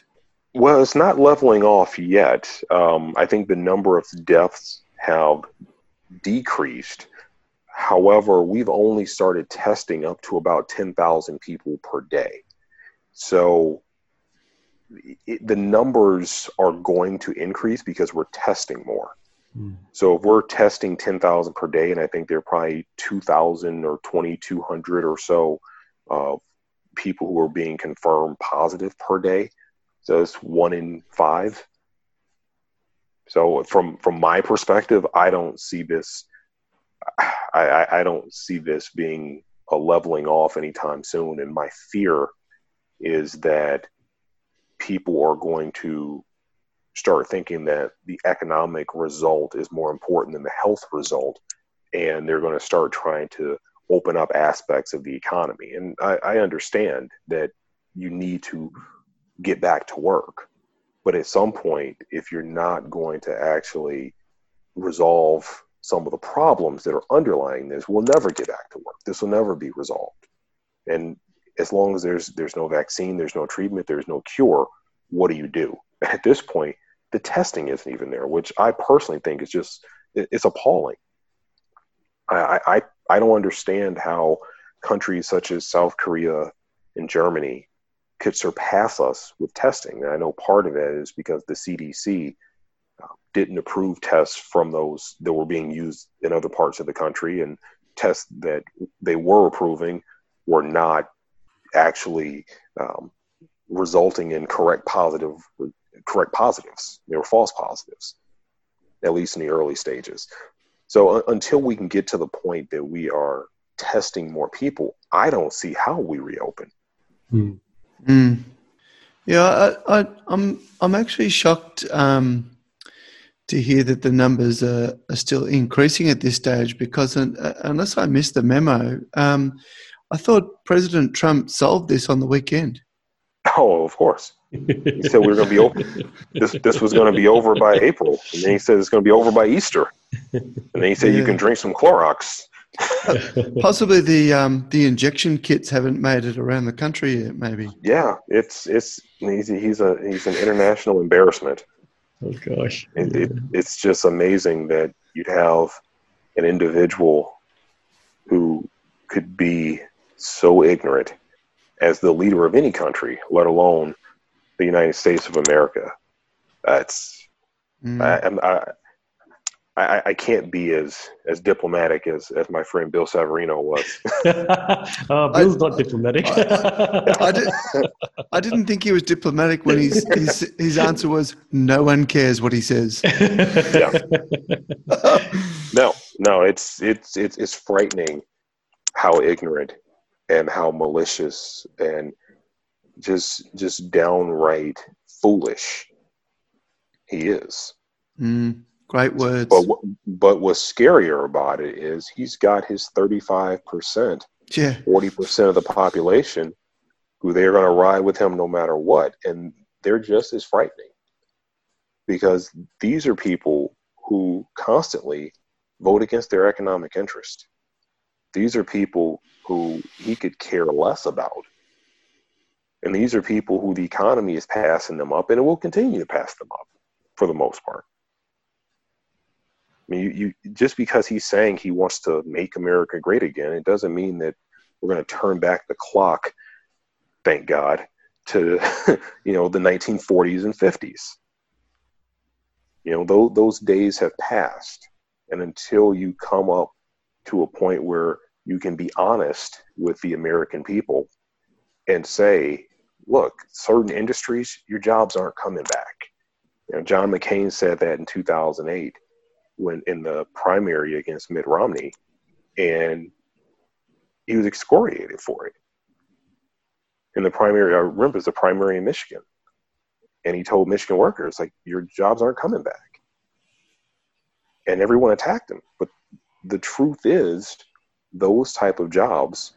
Well, it's not leveling off yet. Um, I think the number of deaths have decreased. However, we've only started testing up to about 10,000 people per day. So it, the numbers are going to increase because we're testing more. Hmm. So if we're testing 10,000 per day, and I think there are probably 2,000 or 2,200 or so uh, people who are being confirmed positive per day. So it's one in five. So from from my perspective, I don't see this. I, I don't see this being a leveling off anytime soon. And my fear is that people are going to start thinking that the economic result is more important than the health result, and they're going to start trying to open up aspects of the economy. And I, I understand that you need to get back to work. But at some point, if you're not going to actually resolve some of the problems that are underlying this, we'll never get back to work. This will never be resolved. And as long as there's there's no vaccine, there's no treatment, there's no cure, what do you do? At this point, the testing isn't even there, which I personally think is just it's appalling. I I, I don't understand how countries such as South Korea and Germany could surpass us with testing. And I know part of it is because the CDC uh, didn't approve tests from those that were being used in other parts of the country, and tests that they were approving were not actually um, resulting in correct positive correct positives. They were false positives, at least in the early stages. So uh, until we can get to the point that we are testing more people, I don't see how we reopen. Hmm. Mm. Yeah, I, I, I'm I'm actually shocked um, to hear that the numbers are, are still increasing at this stage because un, uh, unless I missed the memo, um, I thought President Trump solved this on the weekend. Oh, of course. He said we were going to be over. This this was going to be over by April, and then he said it's going to be over by Easter, and then he said you can drink some Clorox. Possibly the um, the injection kits haven't made it around the country yet. Maybe. Yeah, it's it's he's he's a he's an international embarrassment. Oh gosh. It, it, it's just amazing that you'd have an individual who could be so ignorant as the leader of any country, let alone the United States of America. That's Mm. I, I'm- I, I, I can't be as as diplomatic as as my friend Bill Severino was. oh, Bill's not diplomatic. I, did, I didn't think he was diplomatic when his, his his answer was no one cares what he says. yeah. No, no, it's it's it's it's frightening how ignorant and how malicious and just just downright foolish he is. Mm. Great words. But but what's scarier about it is he's got his thirty five percent, yeah, forty percent of the population who they're going to ride with him no matter what, and they're just as frightening because these are people who constantly vote against their economic interest. These are people who he could care less about. And these are people who the economy is passing them up and it will continue to pass them up for the most part. I mean, you, you just because he's saying he wants to make America great again, it doesn't mean that we're going to turn back the clock. Thank God to you know the 1940s and 50s. You know, those those days have passed, and until you come up to a point where you can be honest with the American people and say, look, certain industries, your jobs aren't coming back. You know, John McCain said that in 2008 when in the primary against Mitt Romney, and he was excoriated for it. In the primary, I remember the primary in Michigan, and he told Michigan workers like, "Your jobs aren't coming back," and everyone attacked him. But the truth is, those type of jobs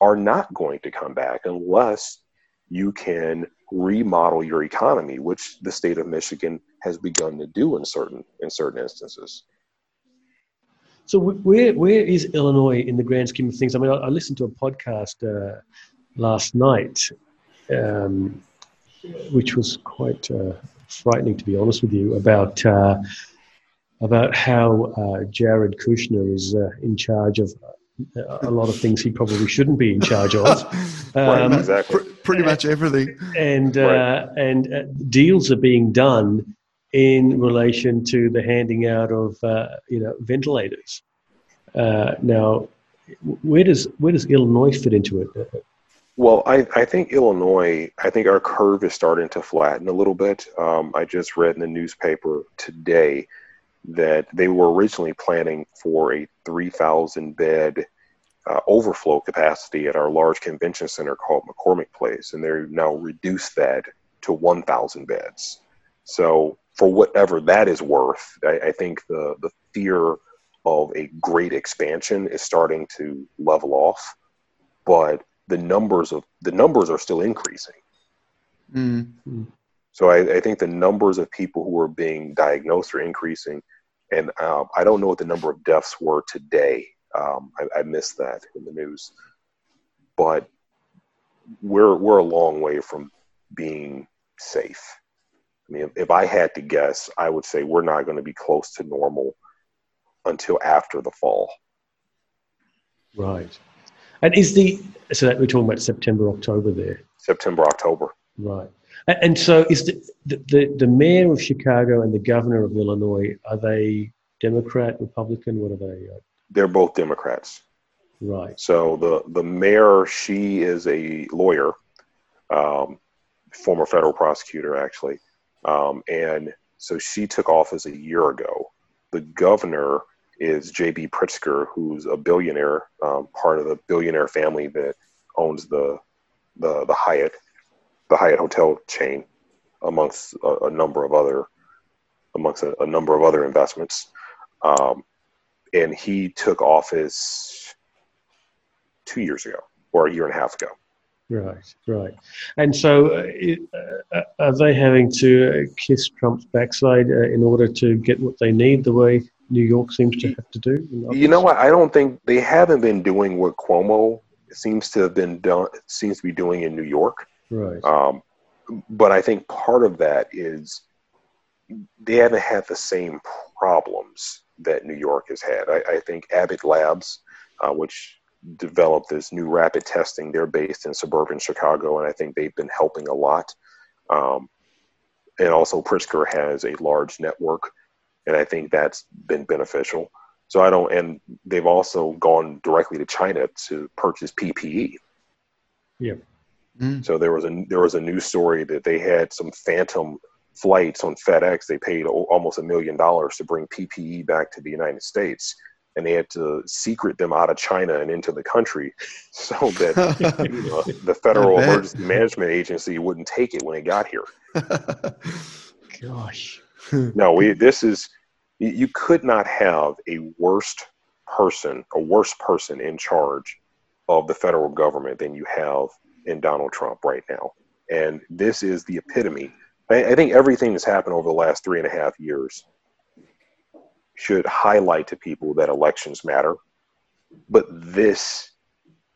are not going to come back unless you can remodel your economy, which the state of Michigan has begun to do in certain in certain instances. So where where is Illinois in the grand scheme of things? I mean, I, I listened to a podcast uh, last night, um, which was quite uh, frightening, to be honest with you, about uh, about how uh, Jared Kushner is uh, in charge of a lot of things he probably shouldn't be in charge of. Um, exactly. Pr- pretty much everything. And uh, right. and uh, deals are being done in relation to the handing out of uh, you know ventilators. Uh, now, where does where does Illinois fit into it? Well, I, I think Illinois, I think our curve is starting to flatten a little bit. Um, I just read in the newspaper today that they were originally planning for a 3,000 bed uh, overflow capacity at our large convention center called McCormick Place, and they've now reduced that to 1,000 beds. So, for whatever that is worth, I, I think the, the fear of a great expansion is starting to level off, but the numbers of the numbers are still increasing. Mm-hmm. So I, I, think the numbers of people who are being diagnosed are increasing, and um, I don't know what the number of deaths were today. Um, I, I, missed that in the news, but we're we're a long way from being safe. I mean, if, if I had to guess, I would say we're not going to be close to normal until after the fall. Right, and is the so that we're talking about September October there? September October. Right. And so, is the, the, the mayor of Chicago and the governor of Illinois are they Democrat, Republican? What are they? They're both Democrats. Right. So the the mayor, she is a lawyer, um, former federal prosecutor actually, um, and so she took office a year ago. The governor is J.B. Pritzker, who's a billionaire, um, part of the billionaire family that owns the the the Hyatt the Hyatt hotel chain, amongst a, a number of other amongst a, a number of other investments. Um, and he took office two years ago or a year and a half ago. Right, right. And so, uh, uh, are they having to kiss Trump's backside uh, in order to get what they need, the way New York seems to have to do? You know what? I don't think they haven't been doing what Cuomo seems to have been done. Seems to be doing in New York. Right. Um, but I think part of that is they haven't had the same problems that New York has had. I, I think Abbott Labs, uh, which developed this new rapid testing, they're based in suburban Chicago, and I think they've been helping a lot. Um, and also, Pritzker has a large network and I think that's been beneficial. So I don't, and they've also gone directly to China to purchase PPE. Yeah. Mm. So there was a there was a news story that they had some phantom flights on FedEx. They paid o- almost a million dollars to bring PPE back to the United States, and they had to secret them out of China and into the country, so that you know, the Federal Emergency Management Agency wouldn't take it when it got here. Gosh. No, we this is you, you could not have a worst person, a worse person in charge of the federal government than you have in Donald Trump right now. And this is the epitome. I, I think everything that's happened over the last three and a half years should highlight to people that elections matter. But this,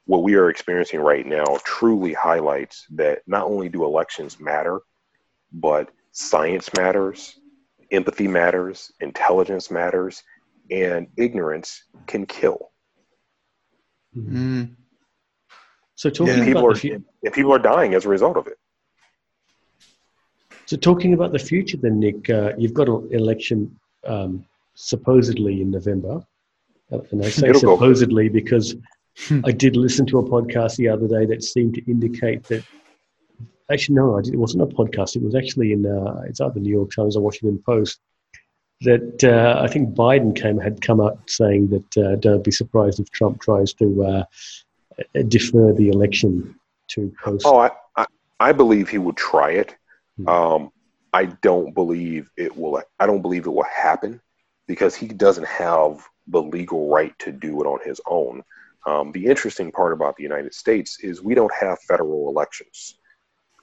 what we are experiencing right now, truly highlights that not only do elections matter, but science matters, empathy matters, intelligence matters, and ignorance can kill. Mm. So talking Yeah. And people about are the fu- and people are dying as a result of it. so talking about the future, then Nick, uh, you've got an election um, supposedly in November, Uh, and I say It'll go. supposedly because I did listen to a podcast the other day that seemed to indicate that. Actually, no, I did, it wasn't a podcast. It was actually in uh, it's either New York Times or Washington Post that uh, I think Biden came had come out saying that uh, don't be surprised if Trump tries to uh, defer the election to post. Oh, I, I, I believe he will try it. Um, I don't believe it will. I don't believe it will happen because he doesn't have the legal right to do it on his own. Um, the interesting part about the United States is we don't have federal elections.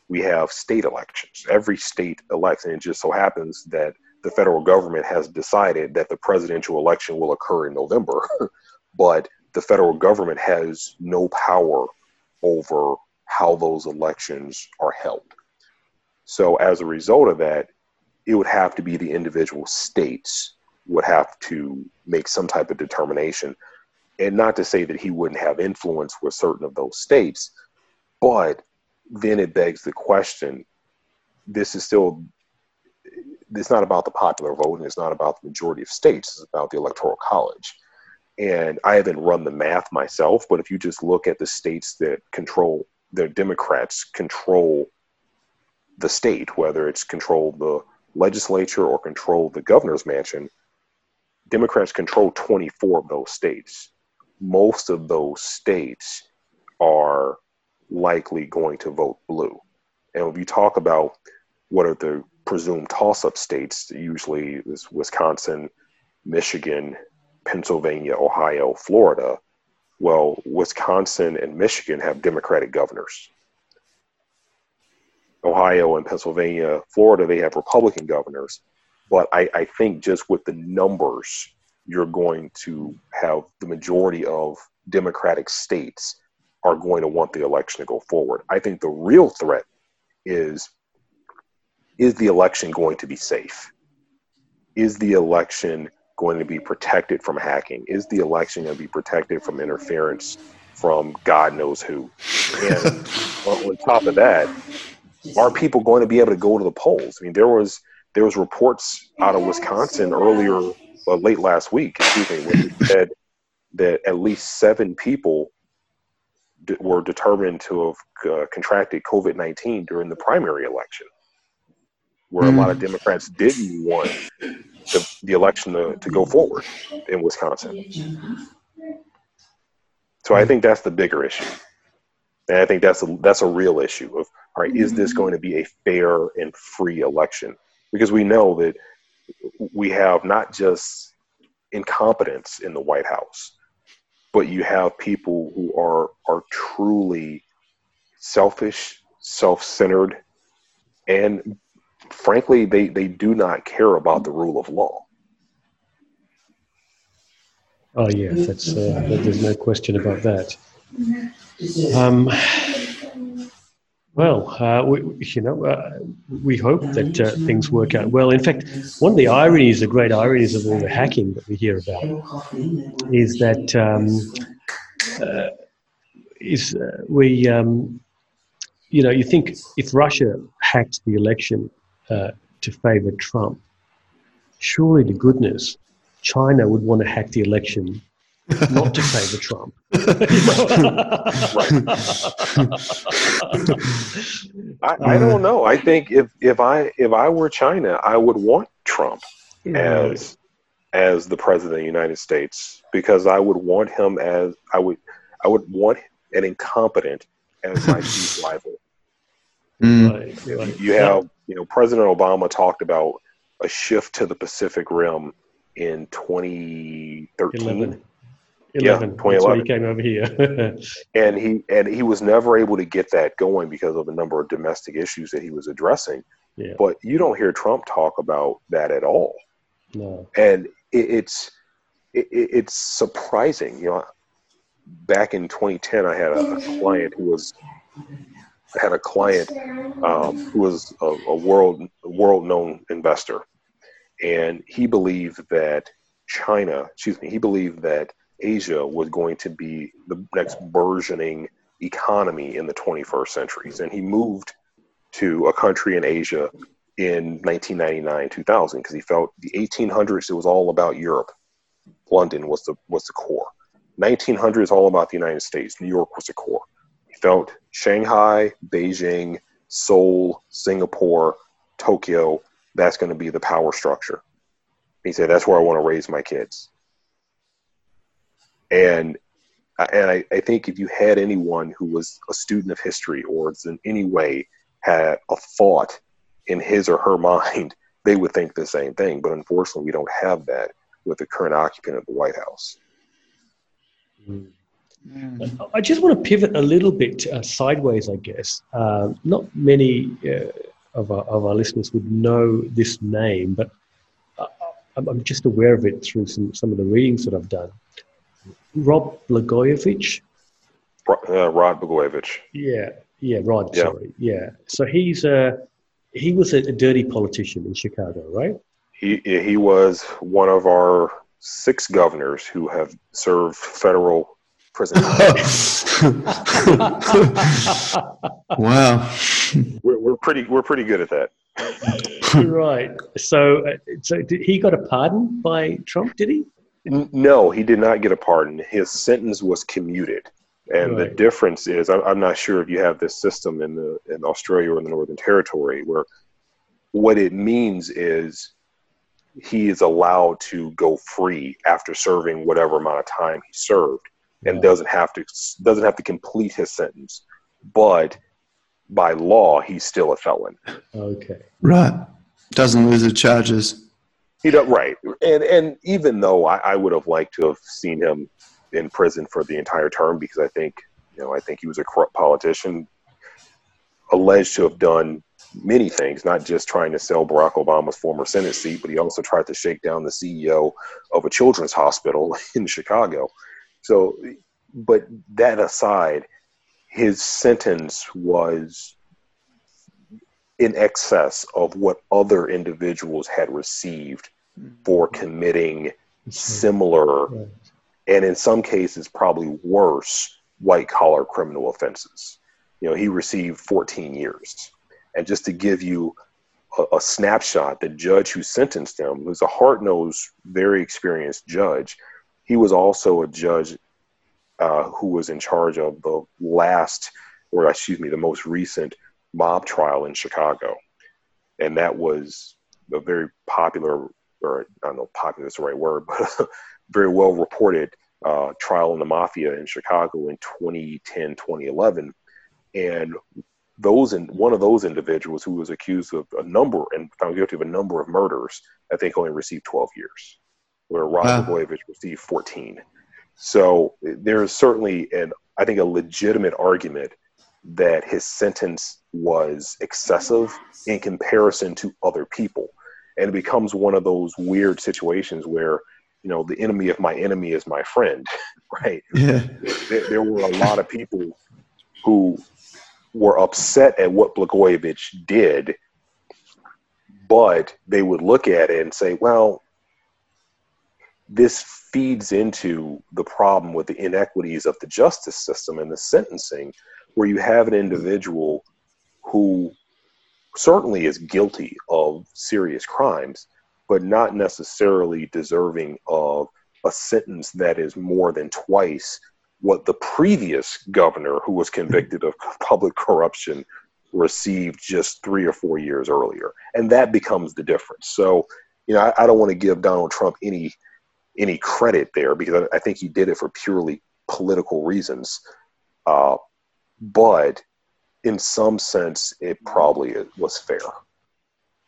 We have state elections. Every state elects, and it just so happens that the federal government has decided that the presidential election will occur in November, but the federal government has no power over how those elections are held. So as a result of that, it would have to be the individual states would have to make some type of determination. And not to say that he wouldn't have influence with certain of those states, but then it begs the question this is still it's not about the popular vote and it's not about the majority of states it's about the electoral college and i haven't run the math myself but if you just look at the states that control the democrats control the state whether it's control the legislature or control the governor's mansion democrats control 24 of those states. Most of those states are likely going to vote blue. And if you talk about what are the presumed toss-up states usually is wisconsin michigan pennsylvania ohio florida well wisconsin and michigan have democratic governors. Ohio and pennsylvania florida they have republican governors. But I, I think just with the numbers you're going to have the majority of democratic states are going to want the election to go forward. I think the real threat is is the election going to be safe? Is the election going to be protected from hacking? Is the election going to be protected from interference from God knows who? And on top of that, are people going to be able to go to the polls? I mean, there was there was reports out of Wisconsin earlier, uh, late last week, excuse me, said that at least seven people d- were determined to have uh, contracted COVID nineteen during the primary election where a lot of Democrats didn't want the, the election to, to go forward in Wisconsin. So I think that's the bigger issue. And I think that's a, that's a real issue of, all right, is this going to be a fair and free election? Because we know that we have not just incompetence in the White House, but you have people who are, are truly selfish, self-centered, and frankly, they, they do not care about the rule of law. Oh yes, that's uh, there's no question about that. Um, well, uh, we, you know, uh, we hope that uh, things work out well. In fact, one of the ironies, the great ironies of all the hacking that we hear about, is that um, uh, is uh, we, um, you know, you think if Russia hacked the election uh, to favour Trump, surely to goodness, China would want to hack the election not to favor Trump. I, I don't know. I think if, if I if I were China, I would want Trump as as the president of the United States because I would want him as I would I would want an incompetent as my chief rival. Mm. Right, right. You have you know President Obama talked about a shift to the Pacific Rim in 2013. 11. Yeah, 11. That's when 2011. he came over here. and he and he was never able to get that going because of a number of domestic issues that he was addressing. yeah. But you don't hear Trump talk about that at all, No. and it, it's it, it- it's surprising. You know, back in 2010, I had a, a client who was had a client um, who was a, a world world known investor, and he believed that China, excuse me, he believed that Asia was going to be the next burgeoning economy in the 21st century, and he moved to a country in Asia in 1999 2000 because he felt the 1800s it was all about Europe. London was the was the core. 1900s all about the United States. New York was the core. Felt Shanghai, Beijing, Seoul, Singapore, Tokyo, that's going to be the power structure. He said, that's where I want to raise my kids. And and I, I think if you had anyone who was a student of history or in any way had a thought in his or her mind, they would think the same thing. But unfortunately, we don't have that with the current occupant of the White House. Mm. I just want to pivot a little bit uh, sideways, I guess. Uh, not many uh, of, our, of our listeners would know this name, but I, I'm I'm just aware of it through some, some of the readings that I've done. Rob Blagojevich. Uh, Rod Blagojevich. Yeah, yeah, Rod. Yeah. Sorry, yeah. So he's a he was a, a dirty politician in Chicago, right? He he was one of our six governors who have served federal prison. wow. we're, we're pretty we're pretty good at that. right. So, uh, so did, he got a pardon by Trump? Did he? No, he did not get a pardon. His sentence was commuted, and the difference is I'm, I'm not sure if you have this system in the in Australia or in the Northern Territory where what it means is he is allowed to go free after serving whatever amount of time he served and Right. doesn't have to doesn't have to complete his sentence but by law he's still a felon Okay. Right. Doesn't lose the charges. He does right, and and even though I, I would have liked to have seen him in prison for the entire term because I think you know I think he was a corrupt politician, alleged to have done many things, not just trying to sell Barack Obama's former Senate seat, but he also tried to shake down the CEO of a children's hospital in Chicago. So, but that aside, his sentence was in excess of what other individuals had received for mm-hmm. committing similar Right. and in some cases probably worse white collar criminal offenses. You know, he received 14 years. And just to give you a, a snapshot, the judge who sentenced him was a hard nosed, very experienced judge. He was also a judge uh, who was in charge of the last, or excuse me, the most recent mob trial in Chicago. And that was a very popular, or I don't know, popular is the right word, but very well reported uh, trial in the mafia in Chicago in 2010, 2011. And those and one of those individuals who was accused of a number and found guilty of a number of murders, I think only received 12 years, where Rod Wow. Blagojevich received 14. So there's certainly an, I think, a legitimate argument that his sentence was excessive in comparison to other people. And it becomes one of those weird situations where, you know, the enemy of my enemy is my friend, right? Yeah. There, there were a lot of people who were upset at what Blagojevich did, but they would look at it and say, well, this feeds into the problem with the inequities of the justice system and the sentencing, where you have an individual who certainly is guilty of serious crimes, but not necessarily deserving of a sentence that is more than twice what the previous governor who was convicted of public corruption received just three or four years earlier. And that becomes the difference. So you know i, I don't want to give donald trump any any credit there because I, I think he did it for purely political reasons uh, but in some sense it probably was fair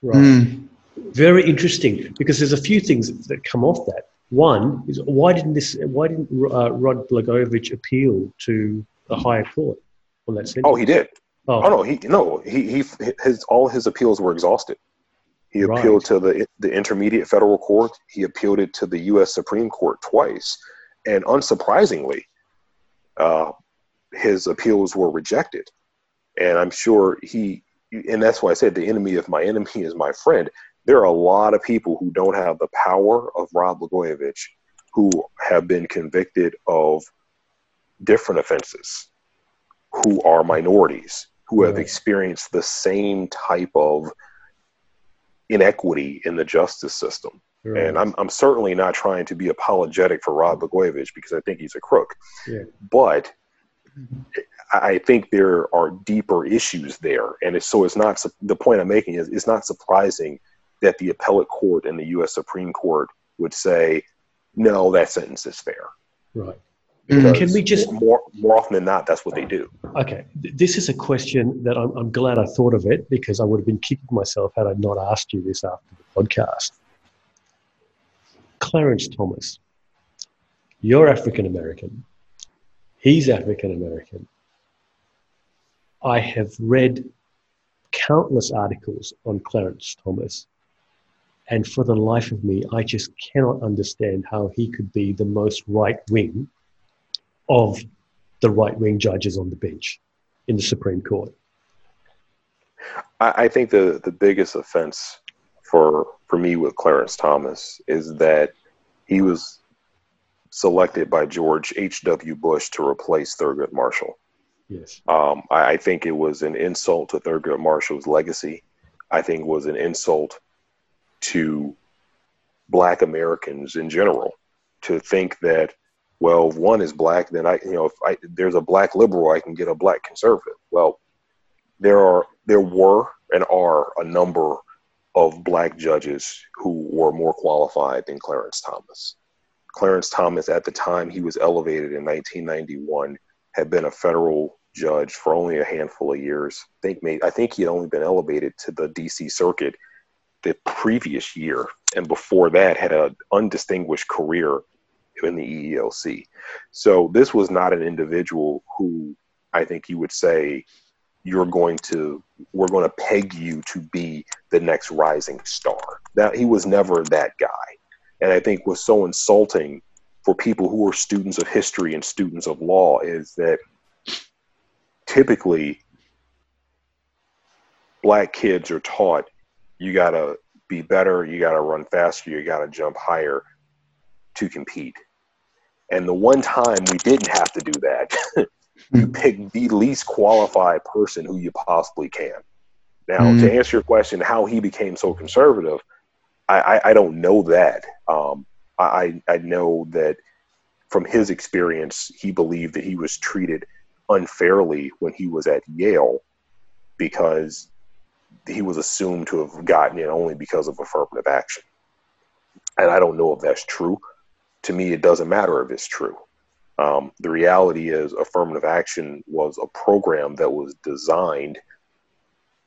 Right. Mm. Very interesting because there's a few things that come off that. One is why didn't this? Why didn't uh, Rod Blagojevich appeal to the higher court on that sentence? oh he did Oh, Oh no, he no, he he his all his appeals were exhausted. He Right. appealed to the the intermediate federal court. He appealed it to the U.S. Supreme Court twice, and unsurprisingly, uh, his appeals were rejected. And I'm sure he, and that's why I said the enemy of my enemy is my friend. There are a lot of people who don't have the power of Rod Blagojevich, who have been convicted of different offenses, who are minorities, who have Right. experienced the same type of inequity in the justice system. right. And I'm, I'm certainly not trying to be apologetic for Rod Blagojevich because I think he's a crook. Yeah. But I I think there are deeper issues there. And it's, so it's not, the point I'm making is it's not surprising that the appellate court and the U.S. Supreme Court would say, no, that sentence is fair. right. Mm. Can we just- more, more often than not, that's what they do. Okay, this is a question that I'm, I'm glad I thought of it because I would have been kicking myself had I not asked you this after the podcast. Clarence Thomas, you're African American. He's African American. I have read countless articles on Clarence Thomas, and for the life of me, I just cannot understand how he could be the most right wing of the right wing judges on the bench in the Supreme Court. I, I think the, the biggest offense for for me with Clarence Thomas is that he was selected by George H.W. Bush to replace Thurgood Marshall. Yes. Um, I, I think it was an insult to Thurgood Marshall's legacy. I think it was an insult to Black Americans in general to think that, well, if one is black, then I, you know, if I, there's a black liberal, I can get a black conservative. Well, there are, there were, and are a number of black judges who were more qualified than Clarence Thomas. Clarence Thomas, at the time he was elevated in 1991, had been a federal judge for only a handful of years. I think, I think he had only been elevated to the D.C. Circuit the previous year, and before that had an undistinguished career in the EEOC. So this was not an individual who I think you would say you're going to we're going to peg you to be the next rising star. That he was never that guy, and I think was so insulting for people who are students of history and students of law is that typically black kids are taught you got to be better, you got to run faster, you got to jump higher to compete. And the one time we didn't have to do that, you pick the least qualified person who you possibly can. Now, Mm. to answer your question, how he became so conservative, I, I, I don't know that. Um, I, I know that from his experience, he believed that he was treated unfairly when he was at Yale because he was assumed to have gotten it only because of affirmative action. And I don't know if that's true. To me, it doesn't matter if it's true. Um, the reality is, affirmative action was a program that was designed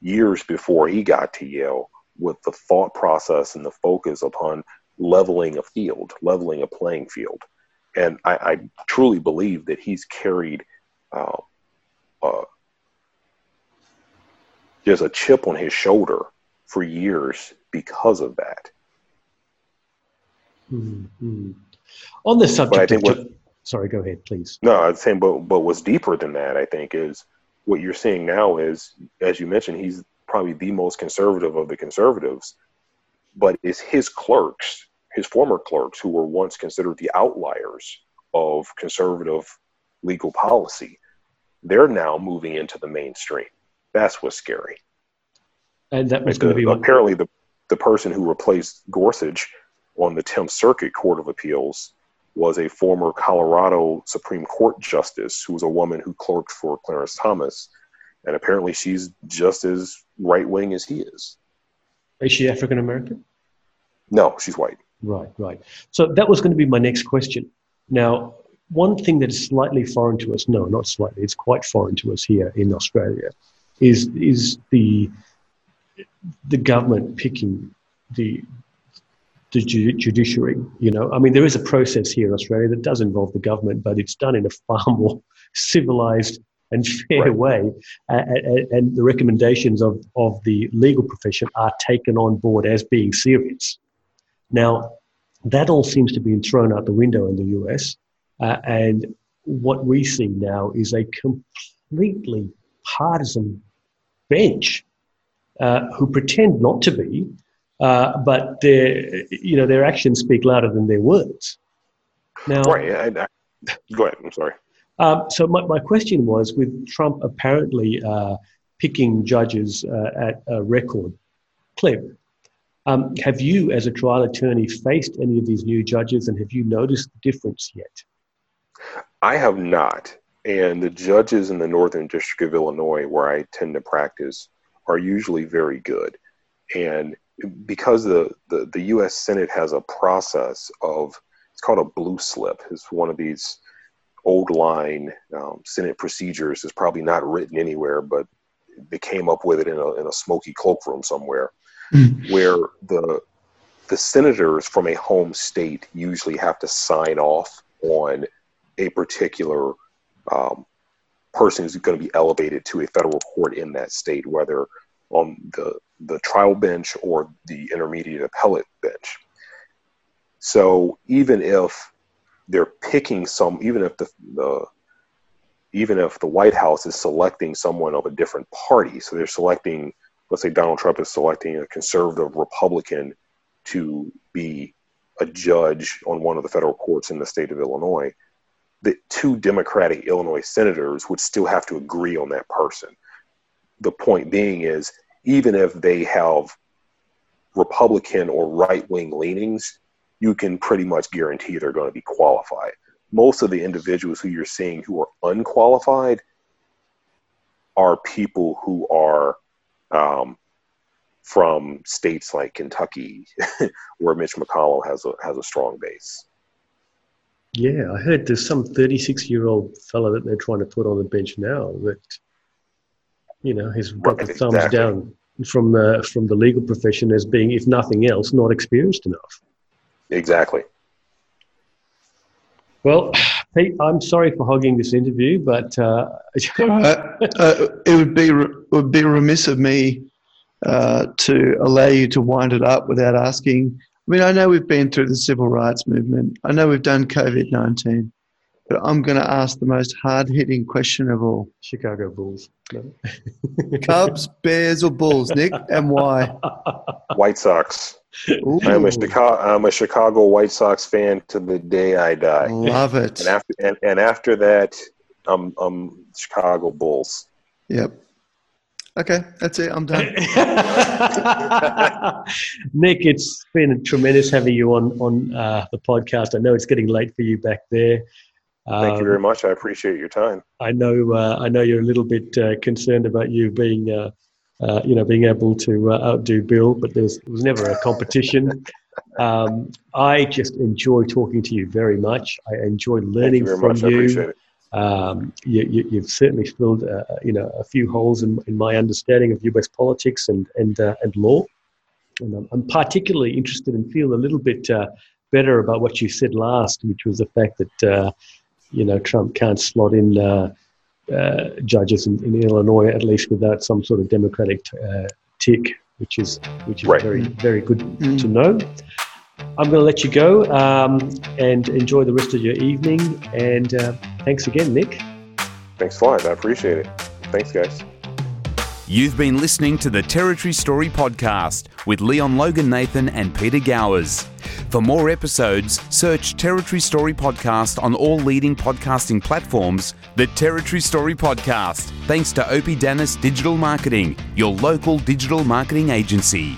years before he got to Yale with the thought process and the focus upon leveling a field, leveling a playing field. And I, I truly believe that he's carried uh, uh, there's a chip on his shoulder for years because of that. Mm-hmm. On the subject of what- sorry, go ahead, please. No, I'm saying, but but what's deeper than that, I think, is what you're seeing now is, as you mentioned, he's probably the most conservative of the conservatives, but it's his clerks, his former clerks, who were once considered the outliers of conservative legal policy. They're now moving into the mainstream. That's what's scary. And that was going to be apparently the the person who replaced Gorsuch on the 10th Circuit Court of Appeals was a former Colorado Supreme Court justice who was a woman who clerked for Clarence Thomas. And apparently she's just as right wing as he is. Is she African American? No, she's white. Right, right. So that was going to be my next question. Now, one thing that is slightly foreign to us, no, not slightly, it's quite foreign to us here in Australia, is is the the government picking the the judiciary. You know, I mean, there is a process here in Australia that does involve the government, but it's done in a far more civilized and fair right. way. and, and the recommendations of, of the legal profession are taken on board as being serious. Now, that all seems to be thrown out the window in the US. Uh, and what we see now is a completely partisan bench uh, who pretend not to be, uh, but their you know their actions speak louder than their words. Now, right. I, I, go ahead. I'm sorry. Um, so my, my question was with Trump apparently uh, picking judges uh, at a record clip. Um, have you, as a trial attorney, faced any of these new judges, and have you noticed the difference yet? I have not. And the judges in the Northern District of Illinois, where I tend to practice, are usually very good. And because the, the, the U.S. Senate has a process of, it's called a blue slip. It's one of these old line um, Senate procedures. It's probably not written anywhere, but they came up with it in a, in a smoky cloakroom somewhere, mm. where the the senators from a home state usually have to sign off on a particular um, person who's going to be elevated to a federal court in that state, whether on the the trial bench or the intermediate appellate bench. So even if they're picking some, even if the, the even if the White House is selecting someone of a different party, so they're selecting, let's say Donald Trump is selecting a conservative Republican to be a judge on one of the federal courts in the state of Illinois, the two Democratic Illinois senators would still have to agree on that person. The point being is, even if they have Republican or right wing leanings, you can pretty much guarantee they're going to be qualified. Most of the individuals who you're seeing who are unqualified are people who are um, from states like Kentucky, where Mitch McConnell has a has a strong base. Yeah, I heard there's some 36 year old fellow that they're trying to put on the bench now that, you know, has got right, the thumbs exactly. down from the from the legal profession as being, if nothing else, not experienced enough. Exactly. Well, Pete, I'm sorry for hogging this interview, but uh, uh, uh, it would be it would be remiss of me uh, to allow you to wind it up without asking I mean, I know we've been through the civil rights movement. I know we've done COVID 19, but I'm going to ask the most hard hitting question of all Chicago Bulls. No. Cubs, Bears, or Bulls, Nick, and why? White Sox. I'm a, Chicago, I'm a Chicago White Sox fan to the day I die. Love it. And after, and, and after that, I'm, I'm Chicago Bulls. Yep. Okay, that's it. I'm done. Nick, it's been tremendous having you on on uh, the podcast. I know it's getting late for you back there. Thank you very um, much. I appreciate your time. I know. Uh, I know you're a little bit uh, concerned about you being, uh, uh, you know, being able to uh, outdo Bill, but there was, there was never a competition. um, I just enjoy talking to you very much. I enjoy learning you from you. Um, you, have certainly filled, uh, you know, a few holes in, in, my understanding of U.S. politics and and uh, and law. And I'm, I'm, particularly interested and feel a little bit uh, better about what you said last, which was the fact that uh, you know Trump can't slot in uh, uh, judges in, in, Illinois at least without some sort of democratic tick, which is which is right. very very good mm. to know. I'm going to let you go um, and enjoy the rest of your evening. And uh, thanks again, Nick. Thanks a lot. I appreciate it. Thanks, guys. You've been listening to the Territory Story Podcast with Leon Loganathan and Peter Gowers. For more episodes, search Territory Story Podcast on all leading podcasting platforms. The Territory Story Podcast, thanks to Opie Dennis Digital Marketing, your local digital marketing agency.